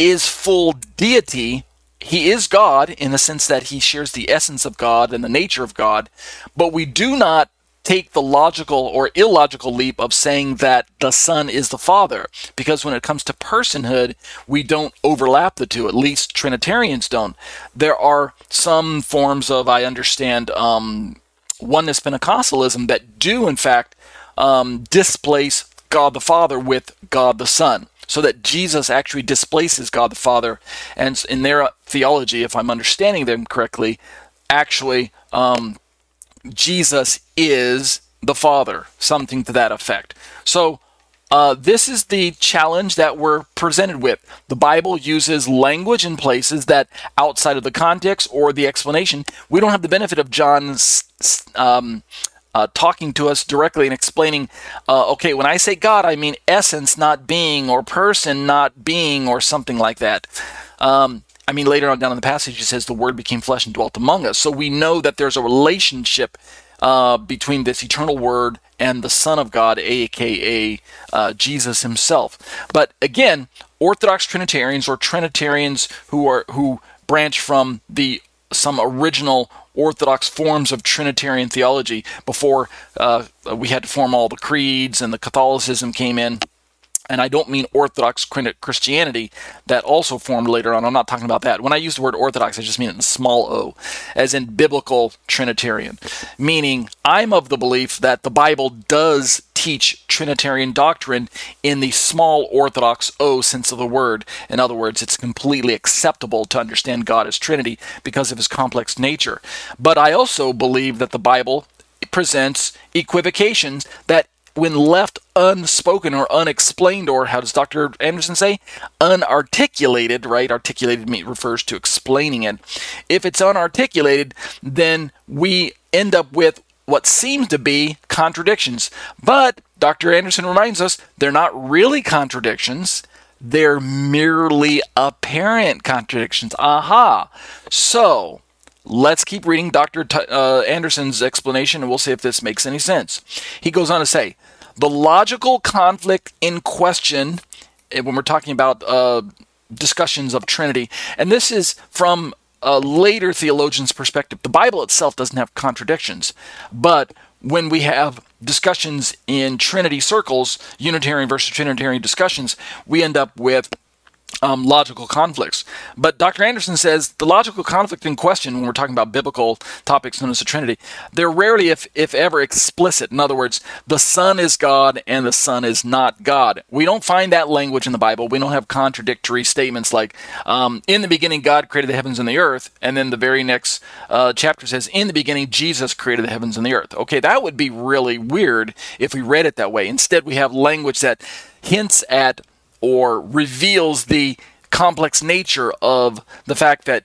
is full deity. He is God in the sense that he shares the essence of God and the nature of God, but we do not take the logical or illogical leap of saying that the Son is the Father, because when it comes to personhood, we don't overlap the two. At least Trinitarians don't. There are some forms of, I understand, um, oneness Pentecostalism that do, in fact, um, displace God the Father with God the Son. So that Jesus actually displaces God the Father. And in their theology, if I'm understanding them correctly, actually um, Jesus is the Father, something to that effect. So, uh, this is the challenge that we're presented with. The Bible uses language in places that, outside of the context or the explanation, we don't have the benefit of John's um, uh, talking to us directly and explaining, uh, okay, when I say God, I mean essence, not being, or person, not being, or something like that. Um, I mean, later on down in the passage, it says the Word became flesh and dwelt among us. So we know that there's a relationship uh, between this eternal Word and the Son of God, aka uh, Jesus Himself. But again, Orthodox Trinitarians or Trinitarians who are who branch from the some original Orthodox forms of Trinitarian theology before uh, we had to form all the creeds and the Catholicism came in and I don't mean Orthodox Christianity that also formed later on. I'm not talking about that. When I use the word Orthodox, I just mean it in small o, as in biblical Trinitarian, meaning I'm of the belief that the Bible does teach Trinitarian doctrine in the small Orthodox O sense of the word. In other words, it's completely acceptable to understand God as Trinity because of his complex nature. But I also believe that the Bible presents equivocations that when left unspoken or unexplained, or how does Dr. Anderson say? Unarticulated, right? Articulated refers to explaining it. If it's unarticulated, then we end up with what seems to be contradictions. But Dr. Anderson reminds us they're not really contradictions. They're merely apparent contradictions. Aha. So, Let's keep reading Dr. T- uh, Anderson's explanation and we'll see if this makes any sense. He goes on to say the logical conflict in question eh, when we're talking about uh, discussions of Trinity, and this is from a later theologian's perspective. The Bible itself doesn't have contradictions, but when we have discussions in Trinity circles, Unitarian versus Trinitarian discussions, we end up with um, logical conflicts. But Dr. Anderson says the logical conflict in question, when we're talking about biblical topics known as the Trinity, they're rarely, if, if ever, explicit. In other words, the Son is God and the Son is not God. We don't find that language in the Bible. We don't have contradictory statements like, um, in the beginning, God created the heavens and the earth. And then the very next uh, chapter says, in the beginning, Jesus created the heavens and the earth. Okay, that would be really weird if we read it that way. Instead, we have language that hints at or reveals the complex nature of the fact that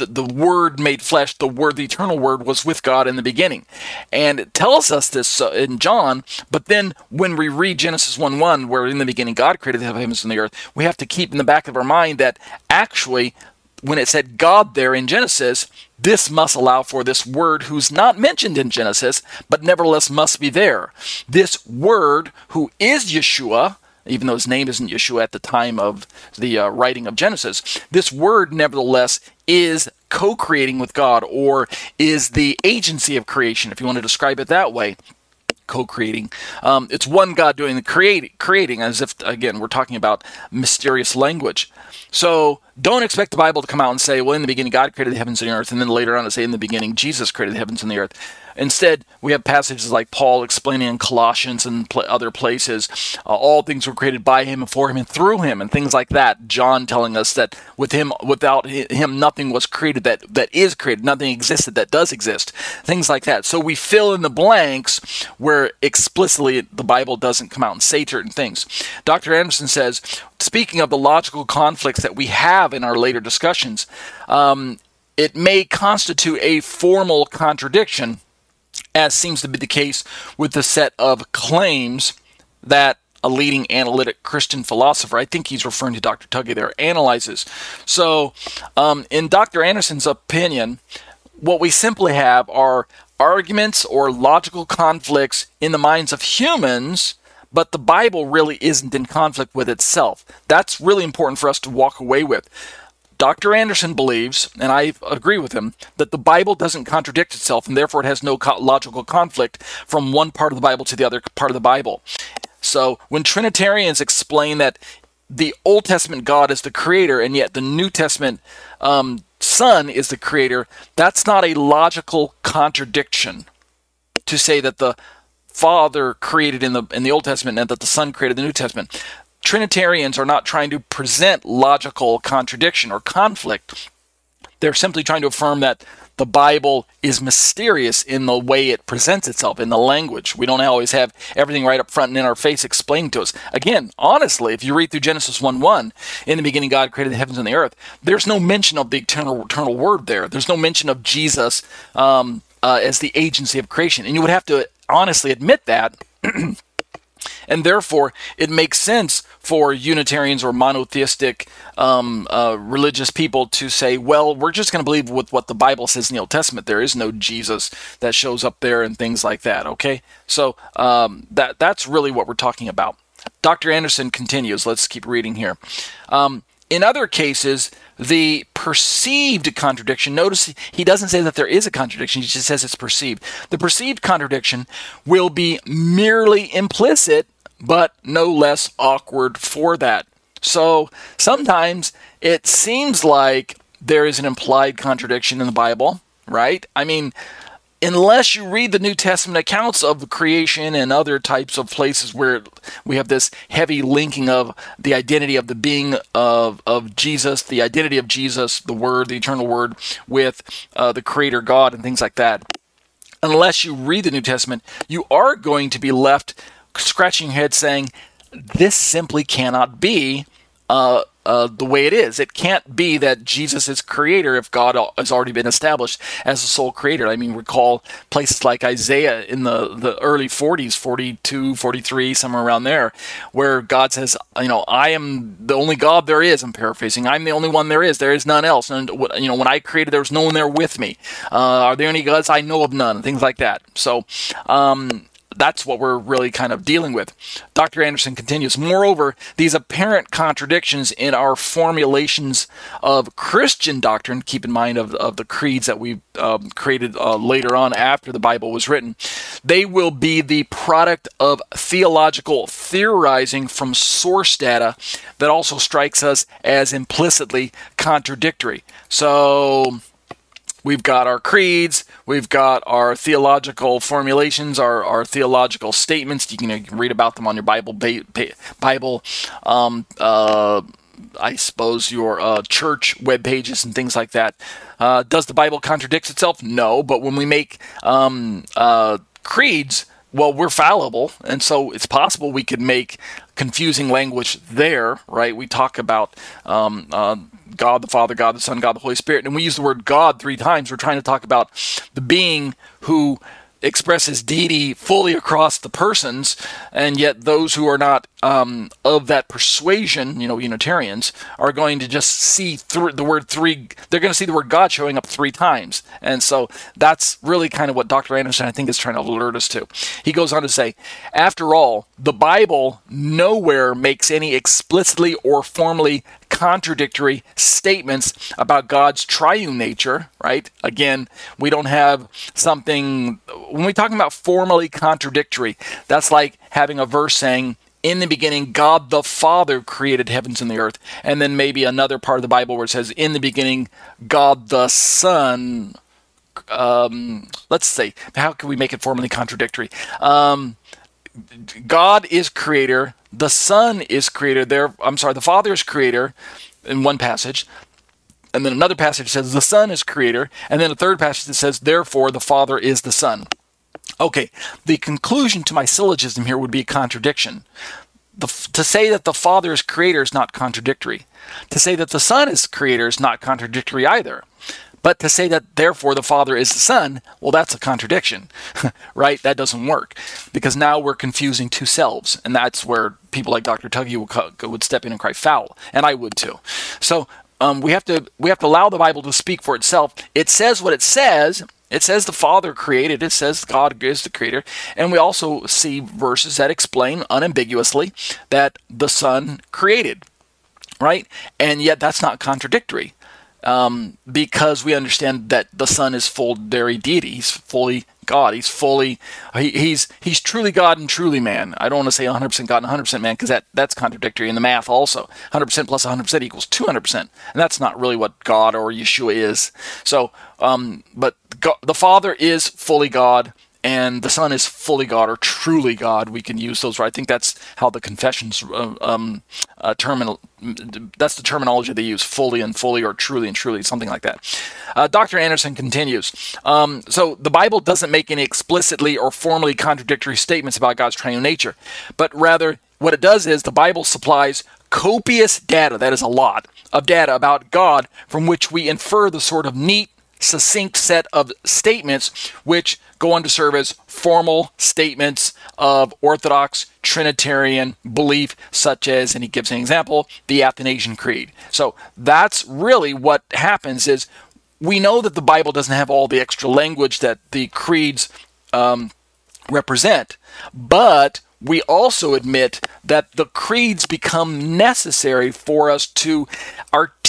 the, the Word made flesh, the Word, the eternal Word, was with God in the beginning. And it tells us this uh, in John, but then when we read Genesis 1 1, where in the beginning God created the heavens and the earth, we have to keep in the back of our mind that actually, when it said God there in Genesis, this must allow for this word who's not mentioned in Genesis, but nevertheless must be there. This word who is Yeshua, even though his name isn't Yeshua at the time of the uh, writing of Genesis, this word nevertheless is co creating with God or is the agency of creation, if you want to describe it that way. Co creating. Um, it's one God doing the create, creating, as if, again, we're talking about mysterious language. So don't expect the Bible to come out and say, well, in the beginning, God created the heavens and the earth, and then later on to say, in the beginning, Jesus created the heavens and the earth. Instead, we have passages like Paul explaining in Colossians and pl- other places, uh, all things were created by him and for him and through him, and things like that. John telling us that with him, without him, nothing was created that that is created, nothing existed that does exist. Things like that. So we fill in the blanks where explicitly the Bible doesn't come out and say certain things. Dr. Anderson says, speaking of the logical conflicts that we have in our later discussions, um, it may constitute a formal contradiction as seems to be the case with the set of claims that a leading analytic Christian philosopher, I think he's referring to Dr. Tuggy there, analyzes. So, um, in Dr. Anderson's opinion, what we simply have are arguments or logical conflicts in the minds of humans, but the Bible really isn't in conflict with itself. That's really important for us to walk away with. Dr. Anderson believes, and I agree with him, that the Bible doesn't contradict itself and therefore it has no co- logical conflict from one part of the Bible to the other part of the Bible. So when Trinitarians explain that the Old Testament God is the creator and yet the New Testament um, Son is the creator, that's not a logical contradiction to say that the Father created in the in the Old Testament and that the Son created the New Testament. Trinitarians are not trying to present logical contradiction or conflict. They're simply trying to affirm that the Bible is mysterious in the way it presents itself, in the language. We don't always have everything right up front and in our face explained to us. Again, honestly, if you read through Genesis 1 1, in the beginning God created the heavens and the earth, there's no mention of the eternal, eternal word there. There's no mention of Jesus um, uh, as the agency of creation. And you would have to honestly admit that. and therefore it makes sense for Unitarians or monotheistic um, uh, religious people to say, well, we're just going to believe with what the Bible says in the Old Testament. There is no Jesus that shows up there and things like that. Okay, so um, that that's really what we're talking about. Dr. Anderson continues. Let's keep reading here. Um, in other cases, the perceived contradiction, notice he doesn't say that there is a contradiction, he just says it's perceived. The perceived contradiction will be merely implicit but no less awkward for that. So sometimes it seems like there is an implied contradiction in the Bible, right? I mean, unless you read the New Testament accounts of the creation and other types of places where we have this heavy linking of the identity of the being of, of Jesus, the identity of Jesus, the Word, the eternal Word, with uh, the Creator God and things like that. Unless you read the New Testament, you are going to be left scratching your head saying, this simply cannot be uh, uh, the way it is. It can't be that Jesus is creator if God has already been established as the sole creator. I mean, recall places like Isaiah in the, the early 40s, 42, 43, somewhere around there, where God says, you know, I am the only God there is. I'm paraphrasing. I'm the only one there is. There is none else. And, you know, when I created, there was no one there with me. Uh, are there any gods? I know of none. Things like that. So, um, that's what we're really kind of dealing with. Dr. Anderson continues Moreover, these apparent contradictions in our formulations of Christian doctrine, keep in mind of, of the creeds that we um, created uh, later on after the Bible was written, they will be the product of theological theorizing from source data that also strikes us as implicitly contradictory. So, We've got our creeds, we've got our theological formulations, our, our theological statements. You can, can read about them on your Bible, Bible, um, uh, I suppose your uh, church web pages and things like that. Uh, does the Bible contradict itself? No, but when we make um, uh, creeds, well, we're fallible, and so it's possible we could make confusing language there, right? We talk about um, uh, God the Father, God the Son, God the Holy Spirit. And we use the word God three times. We're trying to talk about the being who expresses deity fully across the persons, and yet those who are not um, of that persuasion, you know, Unitarians, are going to just see through the word three. They're going to see the word God showing up three times, and so that's really kind of what Dr. Anderson, I think, is trying to alert us to. He goes on to say, after all, the Bible nowhere makes any explicitly or formally contradictory statements about God's triune nature, right? Again, we don't have something, when we're talking about formally contradictory, that's like having a verse saying, in the beginning, God the Father created heavens and the earth. And then maybe another part of the Bible where it says, in the beginning, God the Son. Um, let's see, how can we make it formally contradictory? Um, God is creator, the Son is creator. There, I'm sorry, the Father is creator in one passage. And then another passage says the Son is creator. And then a third passage that says, therefore, the Father is the Son. Okay, the conclusion to my syllogism here would be a contradiction. The, to say that the Father is creator is not contradictory. To say that the Son is creator is not contradictory either. But to say that therefore the Father is the Son, well, that's a contradiction, right? That doesn't work because now we're confusing two selves, and that's where people like Dr. Tuggy would, would step in and cry foul, and I would too. So um, we have to we have to allow the Bible to speak for itself. It says what it says, it says the Father created, it says God is the creator, and we also see verses that explain unambiguously that the Son created, right? And yet that's not contradictory um, because we understand that the Son is full very deity. He's fully God. He's fully he, he's he's truly God and truly man. I don't want to say 100% God and 100% man because that that's contradictory in the math also. 100% plus 100% equals 200%, and that's not really what God or Yeshua is. So, um, but God, the Father is fully God and the Son is fully God or truly God. We can use those. Right? I think that's how the confessions uh, um, uh, terminal. That's the terminology they use: fully and fully, or truly and truly, something like that. Uh, Dr. Anderson continues. Um, so the Bible doesn't make any explicitly or formally contradictory statements about God's triune nature, but rather what it does is the Bible supplies copious data. That is a lot of data about God from which we infer the sort of neat succinct set of statements which go on to serve as formal statements of Orthodox Trinitarian belief, such as, and he gives an example, the Athanasian Creed. So that's really what happens is we know that the Bible doesn't have all the extra language that the creeds um, represent, but we also admit that the creeds become necessary for us to articulate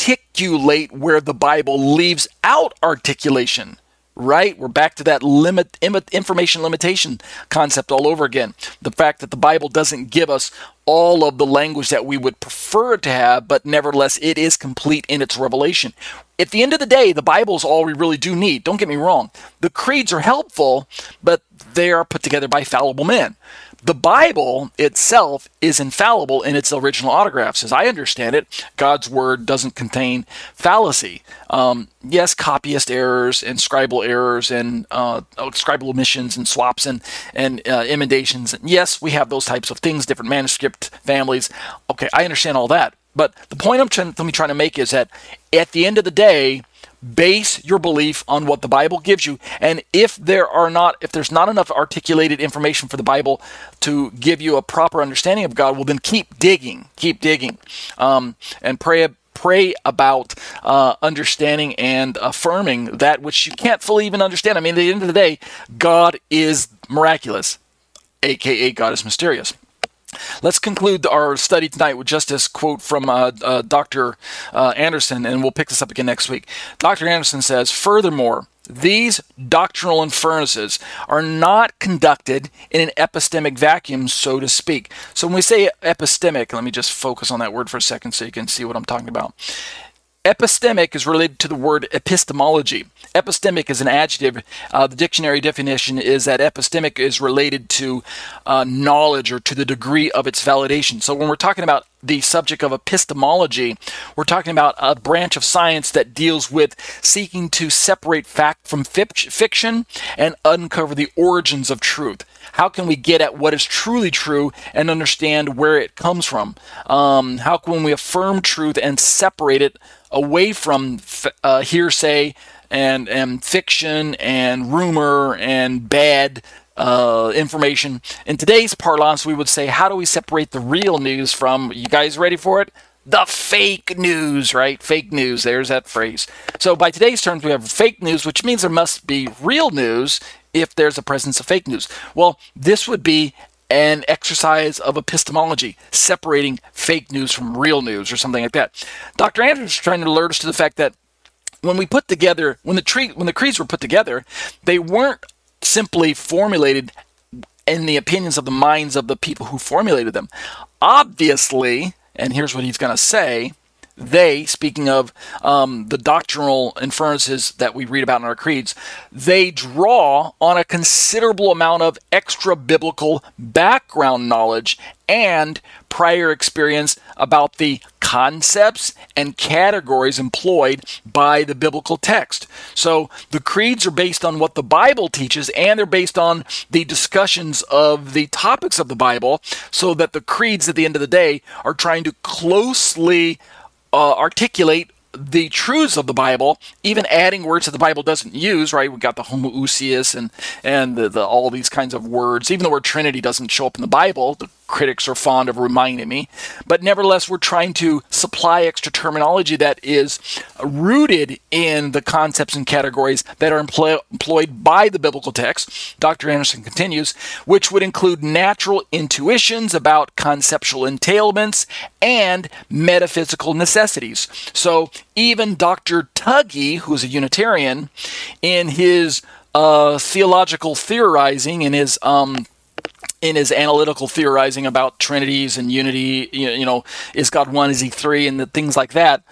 where the Bible leaves out articulation. Right? We're back to that limit information limitation concept all over again. The fact that the Bible doesn't give us all of the language that we would prefer to have, but nevertheless it is complete in its revelation. At the end of the day, the Bible is all we really do need. Don't get me wrong. The creeds are helpful, but they are put together by fallible men. The Bible itself is infallible in its original autographs. As I understand it, God's Word doesn't contain fallacy. Um, yes, copyist errors and scribal errors and uh, oh, scribal omissions and swaps and, and uh, emendations. Yes, we have those types of things, different manuscript families. Okay, I understand all that. But the point I'm trying, trying to make is that at the end of the day, base your belief on what the bible gives you. And if there are not if there's not enough articulated information for the bible to give you a proper understanding of god well then keep digging keep digging um, and pray pray about uh, understanding and affirming that which you can't fully even understand. I mean at the end of the day god is miraculous aka god is mysterious Let's conclude our study tonight with just this quote from uh, uh, Dr. Uh, Anderson, and we'll pick this up again next week. Dr. Anderson says, Furthermore, these doctrinal inferences are not conducted in an epistemic vacuum, so to speak. So when we say epistemic, let me just focus on that word for a second so you can see what I'm talking about. Epistemic is related to the word epistemology. Epistemic is an adjective. Uh, the dictionary definition is that epistemic is related to uh, knowledge or to the degree of its validation. So when we're talking about the subject of epistemology, we're talking about a branch of science that deals with seeking to separate fact from fiction and uncover the origins of truth. How can we get at what is truly true and understand where it comes from? Um, how can we affirm truth and separate it away from uh, hearsay and, and fiction and rumor and bad uh, information? In today's parlance, we would say, how do we separate the real news from, you guys ready for it? the fake news, right? Fake news, there's that phrase. So, by today's terms, we have fake news, which means there must be real news if there's a presence of fake news? Well, this would be an exercise of epistemology, separating fake news from real news or something like that. Dr. Anderson is trying to alert us to the fact that when we put together, when the tree, when the creeds were put together, they weren't simply formulated in the opinions of the minds of the people who formulated them. Obviously, and here's what he's going to say they, speaking of um, the doctrinal inferences that we read about in our creeds, they draw on a considerable amount of extra biblical background knowledge and prior experience about the concepts and categories employed by the biblical text. So the creeds are based on what the Bible teaches and they're based on the discussions of the topics of the Bible, so that the creeds at the end of the day are trying to closely uh, articulate the truths of the Bible, even adding words that the Bible doesn't use, right? We've got the homoousios and and the, the, all these kinds of words. Even the word Trinity doesn't show up in the Bible. The critics are fond of reminding me. But nevertheless, we're trying to supply extra terminology that is rooted in the concepts and categories that are employed by the biblical text. Dr. Anderson continues, which would include natural intuitions about conceptual entailments and metaphysical necessities. So even Dr. Tuggy, who's a Unitarian, in his uh, theological theorizing, in his um, in his analytical theorizing about trinities and unity, you know, is God one, is he three, and the things like that,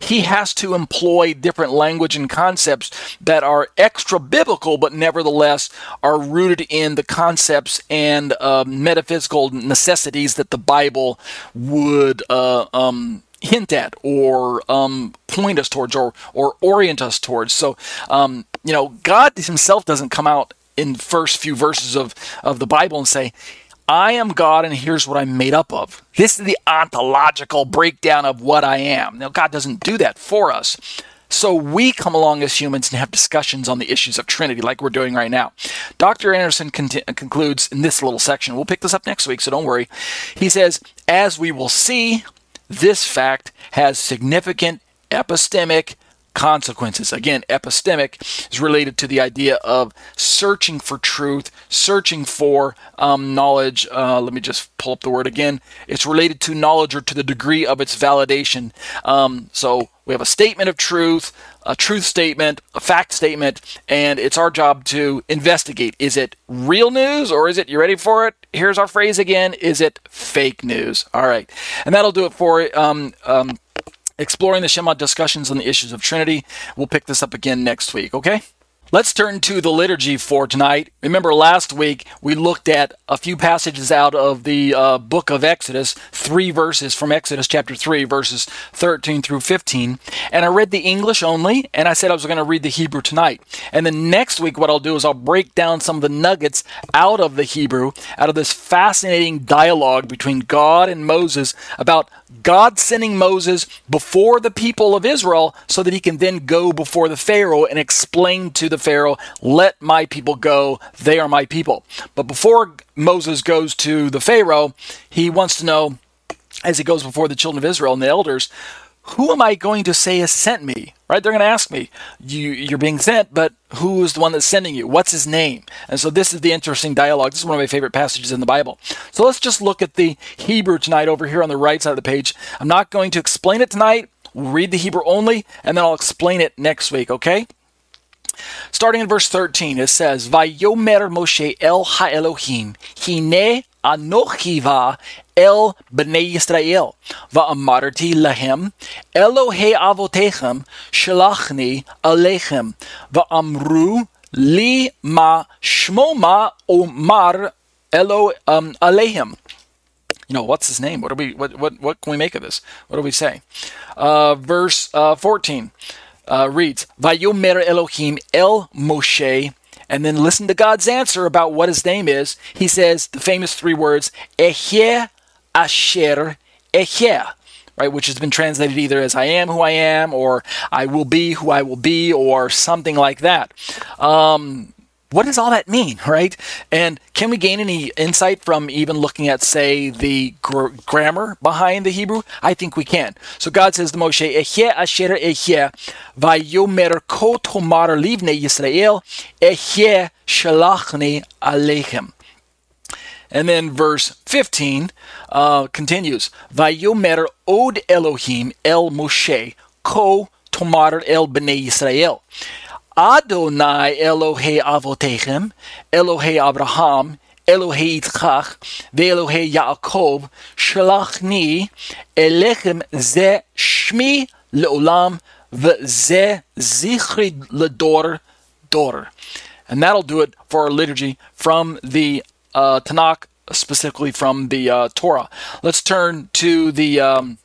he has to employ different language and concepts that are extra biblical, but nevertheless are rooted in the concepts and uh, metaphysical necessities that the Bible would uh, um, hint at or um, point us towards or, or orient us towards. So, um, you know, God himself doesn't come out in first few verses of, of the Bible and say, I am God and here's what I'm made up of. This is the ontological breakdown of what I am. Now, God doesn't do that for us. So we come along as humans and have discussions on the issues of Trinity, like we're doing right now. Dr. Anderson con- uh, concludes in this little section. We'll pick this up next week, so don't worry. He says, As we will see, this fact has significant epistemic consequences. Again, epistemic is related to the idea of searching for truth, searching for um, knowledge. Uh, let me just pull up the word again. It's related to knowledge or to the degree of its validation. Um, so we have a statement of truth, a truth statement, a fact statement, and it's our job to investigate. Is it real news or is it, you ready for it? Here's our phrase again. Is it fake news? All right. And that'll do it for um, um, exploring the Shema discussions on the issues of Trinity. We'll pick this up again next week, okay? Let's turn to the liturgy for tonight. Remember, last week we looked at a few passages out of the uh, book of Exodus, three verses from Exodus chapter 3, verses 13 through 15. And I read the English only, and I said I was going to read the Hebrew tonight. And then next week, what I'll do is I'll break down some of the nuggets out of the Hebrew, out of this fascinating dialogue between God and Moses about God sending Moses before the people of Israel so that he can then go before the Pharaoh and explain to the Pharaoh, Let my people go, they are my people. But before Moses goes to the Pharaoh, he wants to know, as he goes before the children of Israel and the elders, who am I going to say has sent me? Right? They're going to ask me, you, you're being sent, but who is the one that's sending you? What's his name? And so this is the interesting dialogue. This is one of my favorite passages in the Bible. So let's just look at the Hebrew tonight over here on the right side of the page. I'm not going to explain it tonight. We'll read the Hebrew only, and then I'll explain it next week, okay? Starting in verse 13, it says, Vayomer Moshe el ha-Elohim, hine anochi va el bnei Yisrael, va'amarti lahem, Elohe avotechem, shalachni alechem, va'amru li ma shmoma omar elo um. You know, what's his name? What do we what what what can we make of this? What do we say? Uh, verse uh, 14 uh, reads, Vayomer Elohim El Moshe, and then listen to God's answer about what his name is. He says the famous three words, Ehyeh Asher Ehyeh, right, which has been translated either as I am who I am, or I will be who I will be, or something like that. Um, what does all that mean, right? And can we gain any insight from even looking at, say, the gr- grammar behind the Hebrew? I think we can. So God says to Moshe, Ehyeh asher ehyeh, vayomer ko tomar livne Yisrael, ehyeh shalachne alechem. And then verse 15 uh, continues, Vayomer od Elohim el Moshe, ko tomar el bnei Yisrael. Adonai Elohe Avotechem, Elohe Abraham, Elohe Yitzchak, Ve'Elohe Yaakov, Shalachni, Elechem Ze Shmi Le'olam, Ve'Ze Zichri Ledor Dor. And that'll do it for our liturgy from the uh, Tanakh, specifically from the uh, Torah. Let's turn to the um,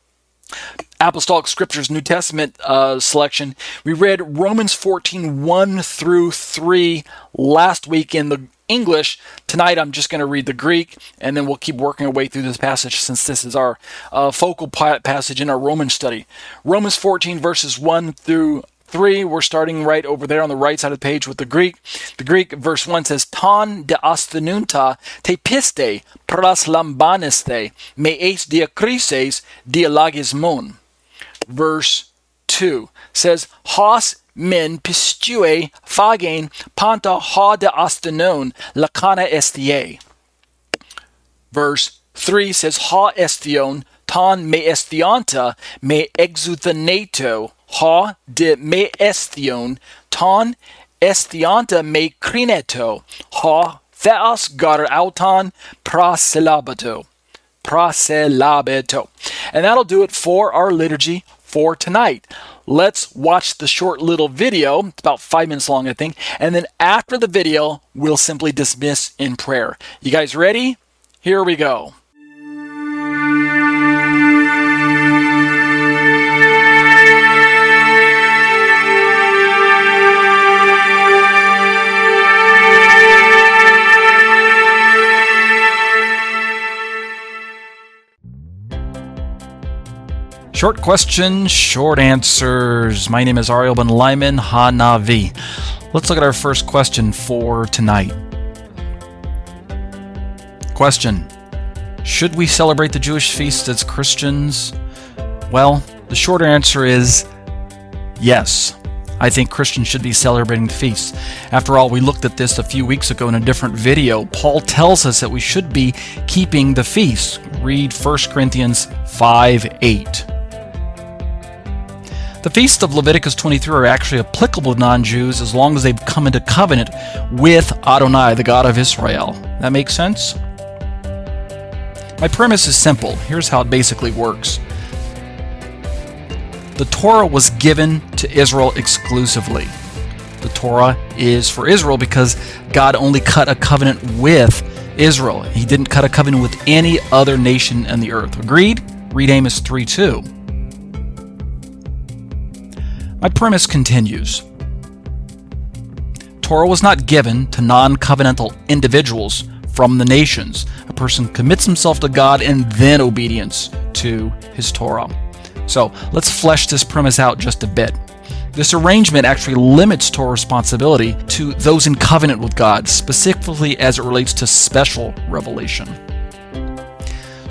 Apostolic Scriptures New Testament uh, selection. We read Romans 14 1 through 3 last week in the English. Tonight I'm just going to read the Greek, and then we'll keep working our way through this passage since this is our uh, focal passage in our Roman study. Romans 14, verses 1 through 3, we're starting right over there on the right side of the page with the Greek. The Greek, verse 1 says, Ton de astenunta te piste pras lambaneste me eis diakrises dialogismon. Verse 2 says, Hos men pistue fagen panta ha de astenon lacana estie. Verse 3 says, Ha estion ton me estionta me exuthenato. Ha de me estion ton estionta me crineto. Ha theos gar auton proselabato proselabato and that'll do it for our liturgy for tonight let's watch the short little video. It's about five minutes long, I think. And then after the video, we'll simply dismiss in prayer. You guys ready? Here we go. Short questions, short answers. My name is Ariel Ben Lyman Hanavi. Let's look at our first question for tonight. Question Should we celebrate the Jewish feast as Christians? Well, the short answer is yes. I think Christians should be celebrating the feast. After all, we looked at this a few weeks ago in a different video. Paul tells us that we should be keeping the feast. Read 1 Corinthians 5 8. The feasts of Leviticus 23 are actually applicable to non Jews as long as they've come into covenant with Adonai, the God of Israel. That makes sense? My premise is simple. Here's how it basically works The Torah was given to Israel exclusively. The Torah is for Israel because God only cut a covenant with Israel. He didn't cut a covenant with any other nation on the earth. Agreed? Read Amos 3 2. My premise continues. Torah was not given to non covenantal individuals from the nations. A person commits himself to God and then obedience to his Torah. So let's flesh this premise out just a bit. This arrangement actually limits Torah responsibility to those in covenant with God, specifically as it relates to special revelation.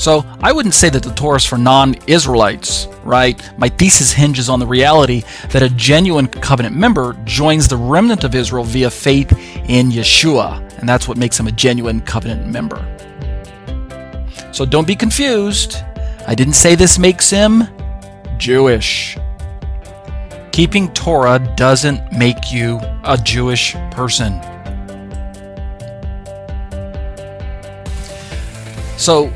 So I wouldn't say that the Torah is for non Israelites, right? My thesis hinges on the reality that a genuine covenant member joins the remnant of Israel via faith in Yeshua, and that's what makes him a genuine covenant member. So don't be confused. I didn't say this makes him Jewish. Keeping Torah doesn't make you a Jewish person. So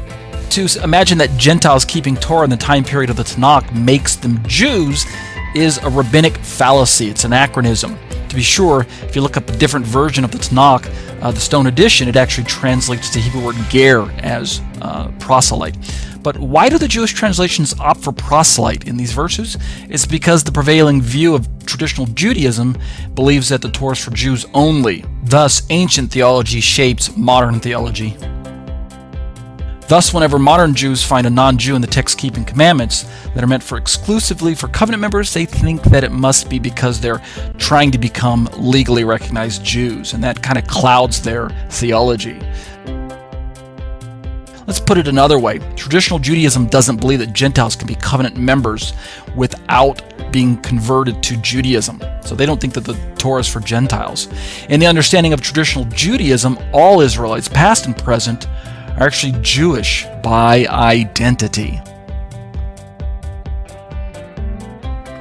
to imagine that Gentiles keeping Torah in the time period of the Tanakh makes them Jews is a rabbinic fallacy. It's anachronism. To be sure, if you look up a different version of the Tanakh, uh, the Stone Edition, it actually translates the Hebrew word ger as uh, proselyte. But why do the Jewish translations opt for proselyte in these verses? It's because the prevailing view of traditional Judaism believes that the Torah is for Jews only. Thus, ancient theology shapes modern theology. Thus, whenever modern Jews find a non Jew in the text keeping commandments that are meant for exclusively for covenant members, they think that it must be because they're trying to become legally recognized Jews, and that kind of clouds their theology. Let's put it another way traditional Judaism doesn't believe that Gentiles can be covenant members without being converted to Judaism. So they don't think that the Torah is for Gentiles. In the understanding of traditional Judaism, all Israelites, past and present, are actually Jewish by identity.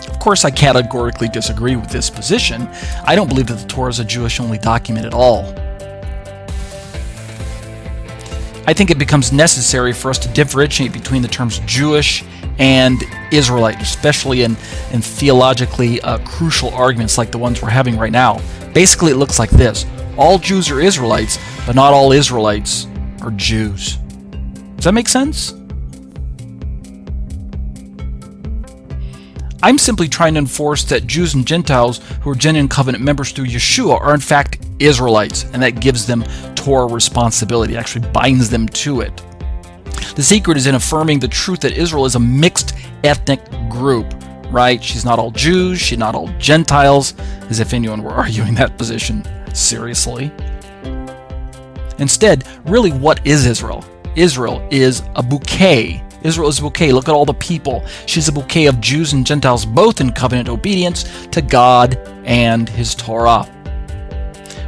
Of course, I categorically disagree with this position. I don't believe that the Torah is a Jewish only document at all. I think it becomes necessary for us to differentiate between the terms Jewish and Israelite, especially in, in theologically uh, crucial arguments like the ones we're having right now. Basically, it looks like this all Jews are Israelites, but not all Israelites are Jews. Does that make sense? I'm simply trying to enforce that Jews and Gentiles who are genuine covenant members through Yeshua are in fact Israelites, and that gives them Torah responsibility, actually binds them to it. The secret is in affirming the truth that Israel is a mixed ethnic group, right? She's not all Jews, she's not all Gentiles, as if anyone were arguing that position seriously. Instead, really, what is Israel? Israel is a bouquet. Israel is a bouquet. Look at all the people. She's a bouquet of Jews and Gentiles, both in covenant obedience to God and His Torah.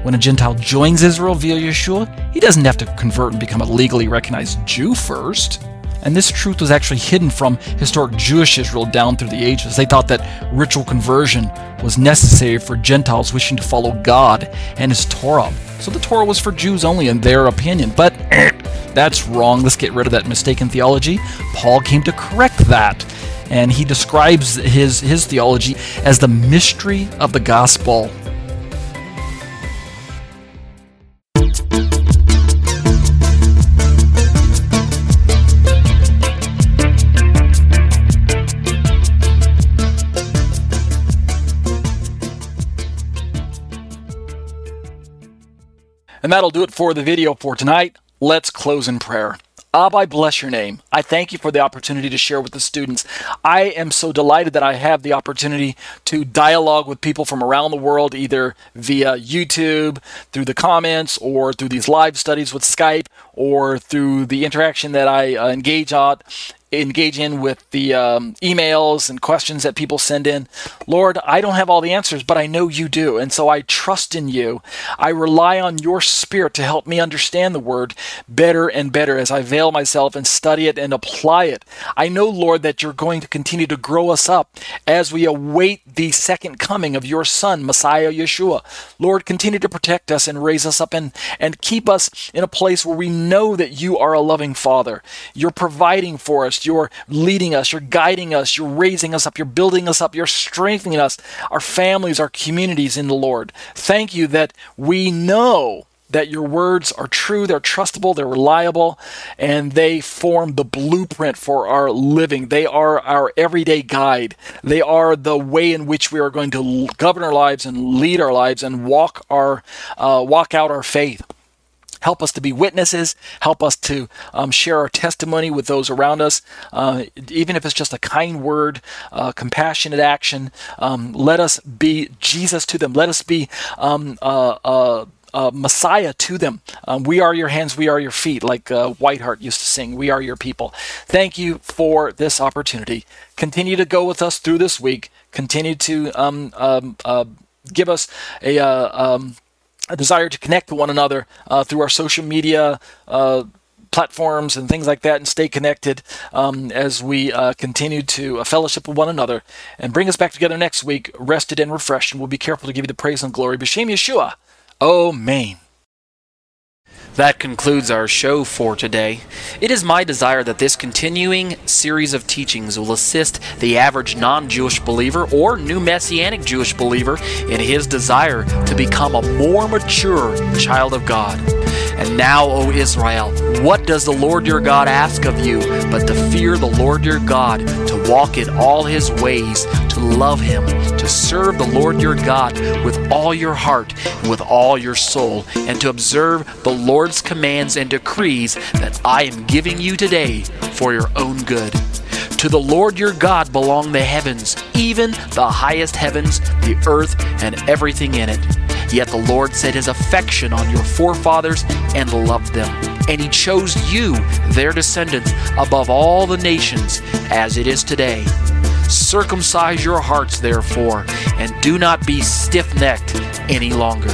When a Gentile joins Israel via Yeshua, he doesn't have to convert and become a legally recognized Jew first. And this truth was actually hidden from historic Jewish Israel down through the ages. They thought that ritual conversion was necessary for Gentiles wishing to follow God and His Torah. So the Torah was for Jews only, in their opinion. But that's wrong. Let's get rid of that mistaken theology. Paul came to correct that. And he describes his, his theology as the mystery of the gospel. That'll do it for the video for tonight. Let's close in prayer. Abba, I bless your name. I thank you for the opportunity to share with the students. I am so delighted that I have the opportunity to dialogue with people from around the world, either via YouTube, through the comments, or through these live studies with Skype, or through the interaction that I uh, engage on engage in with the um, emails and questions that people send in. Lord, I don't have all the answers, but I know you do. And so I trust in you. I rely on your spirit to help me understand the word better and better as I veil myself and study it and apply it. I know, Lord, that you're going to continue to grow us up as we await the second coming of your Son, Messiah Yeshua. Lord, continue to protect us and raise us up and, and keep us in a place where we know that you are a loving Father. You're providing for us you're leading us, you're guiding us, you're raising us up, you're building us up, you're strengthening us, our families, our communities in the Lord. Thank you that we know that your words are true, they're trustable, they're reliable, and they form the blueprint for our living. They are our everyday guide. They are the way in which we are going to govern our lives and lead our lives and walk our uh, walk out our faith. Help us to be witnesses. Help us to um, share our testimony with those around us, uh, even if it's just a kind word, uh, compassionate action. Um, let us be Jesus to them. Let us be um, uh, uh, uh Messiah to them. Um, we are your hands, we are your feet, like uh, Whiteheart used to sing. We are your people. Thank you for this opportunity. Continue to go with us through this week. Continue to um, um, give us a a desire to connect to one another uh, through our social media uh, platforms and things like that and stay connected um, as we uh, continue to uh, fellowship with one another and bring us back together next week, rested and refreshed. And we'll be careful to give you the praise and glory. B'Shem Yeshua. Amen. That concludes our show for today. It is my desire that this continuing series of teachings will assist the average non Jewish believer or new Messianic Jewish believer in his desire to become a more mature child of God. And now, O Israel, what does the Lord your God ask of you but to fear the Lord your God, to walk in all his ways, to love him, to serve the Lord your God with all your heart and with all your soul, and to observe the Lord's commands and decrees that I am giving you today for your own good? To the Lord your God belong the heavens, even the highest heavens, the earth, and everything in it. Yet the Lord set his affection on your forefathers and loved them. And he chose you, their descendants, above all the nations, as it is today. Circumcise your hearts, therefore, and do not be stiff necked any longer.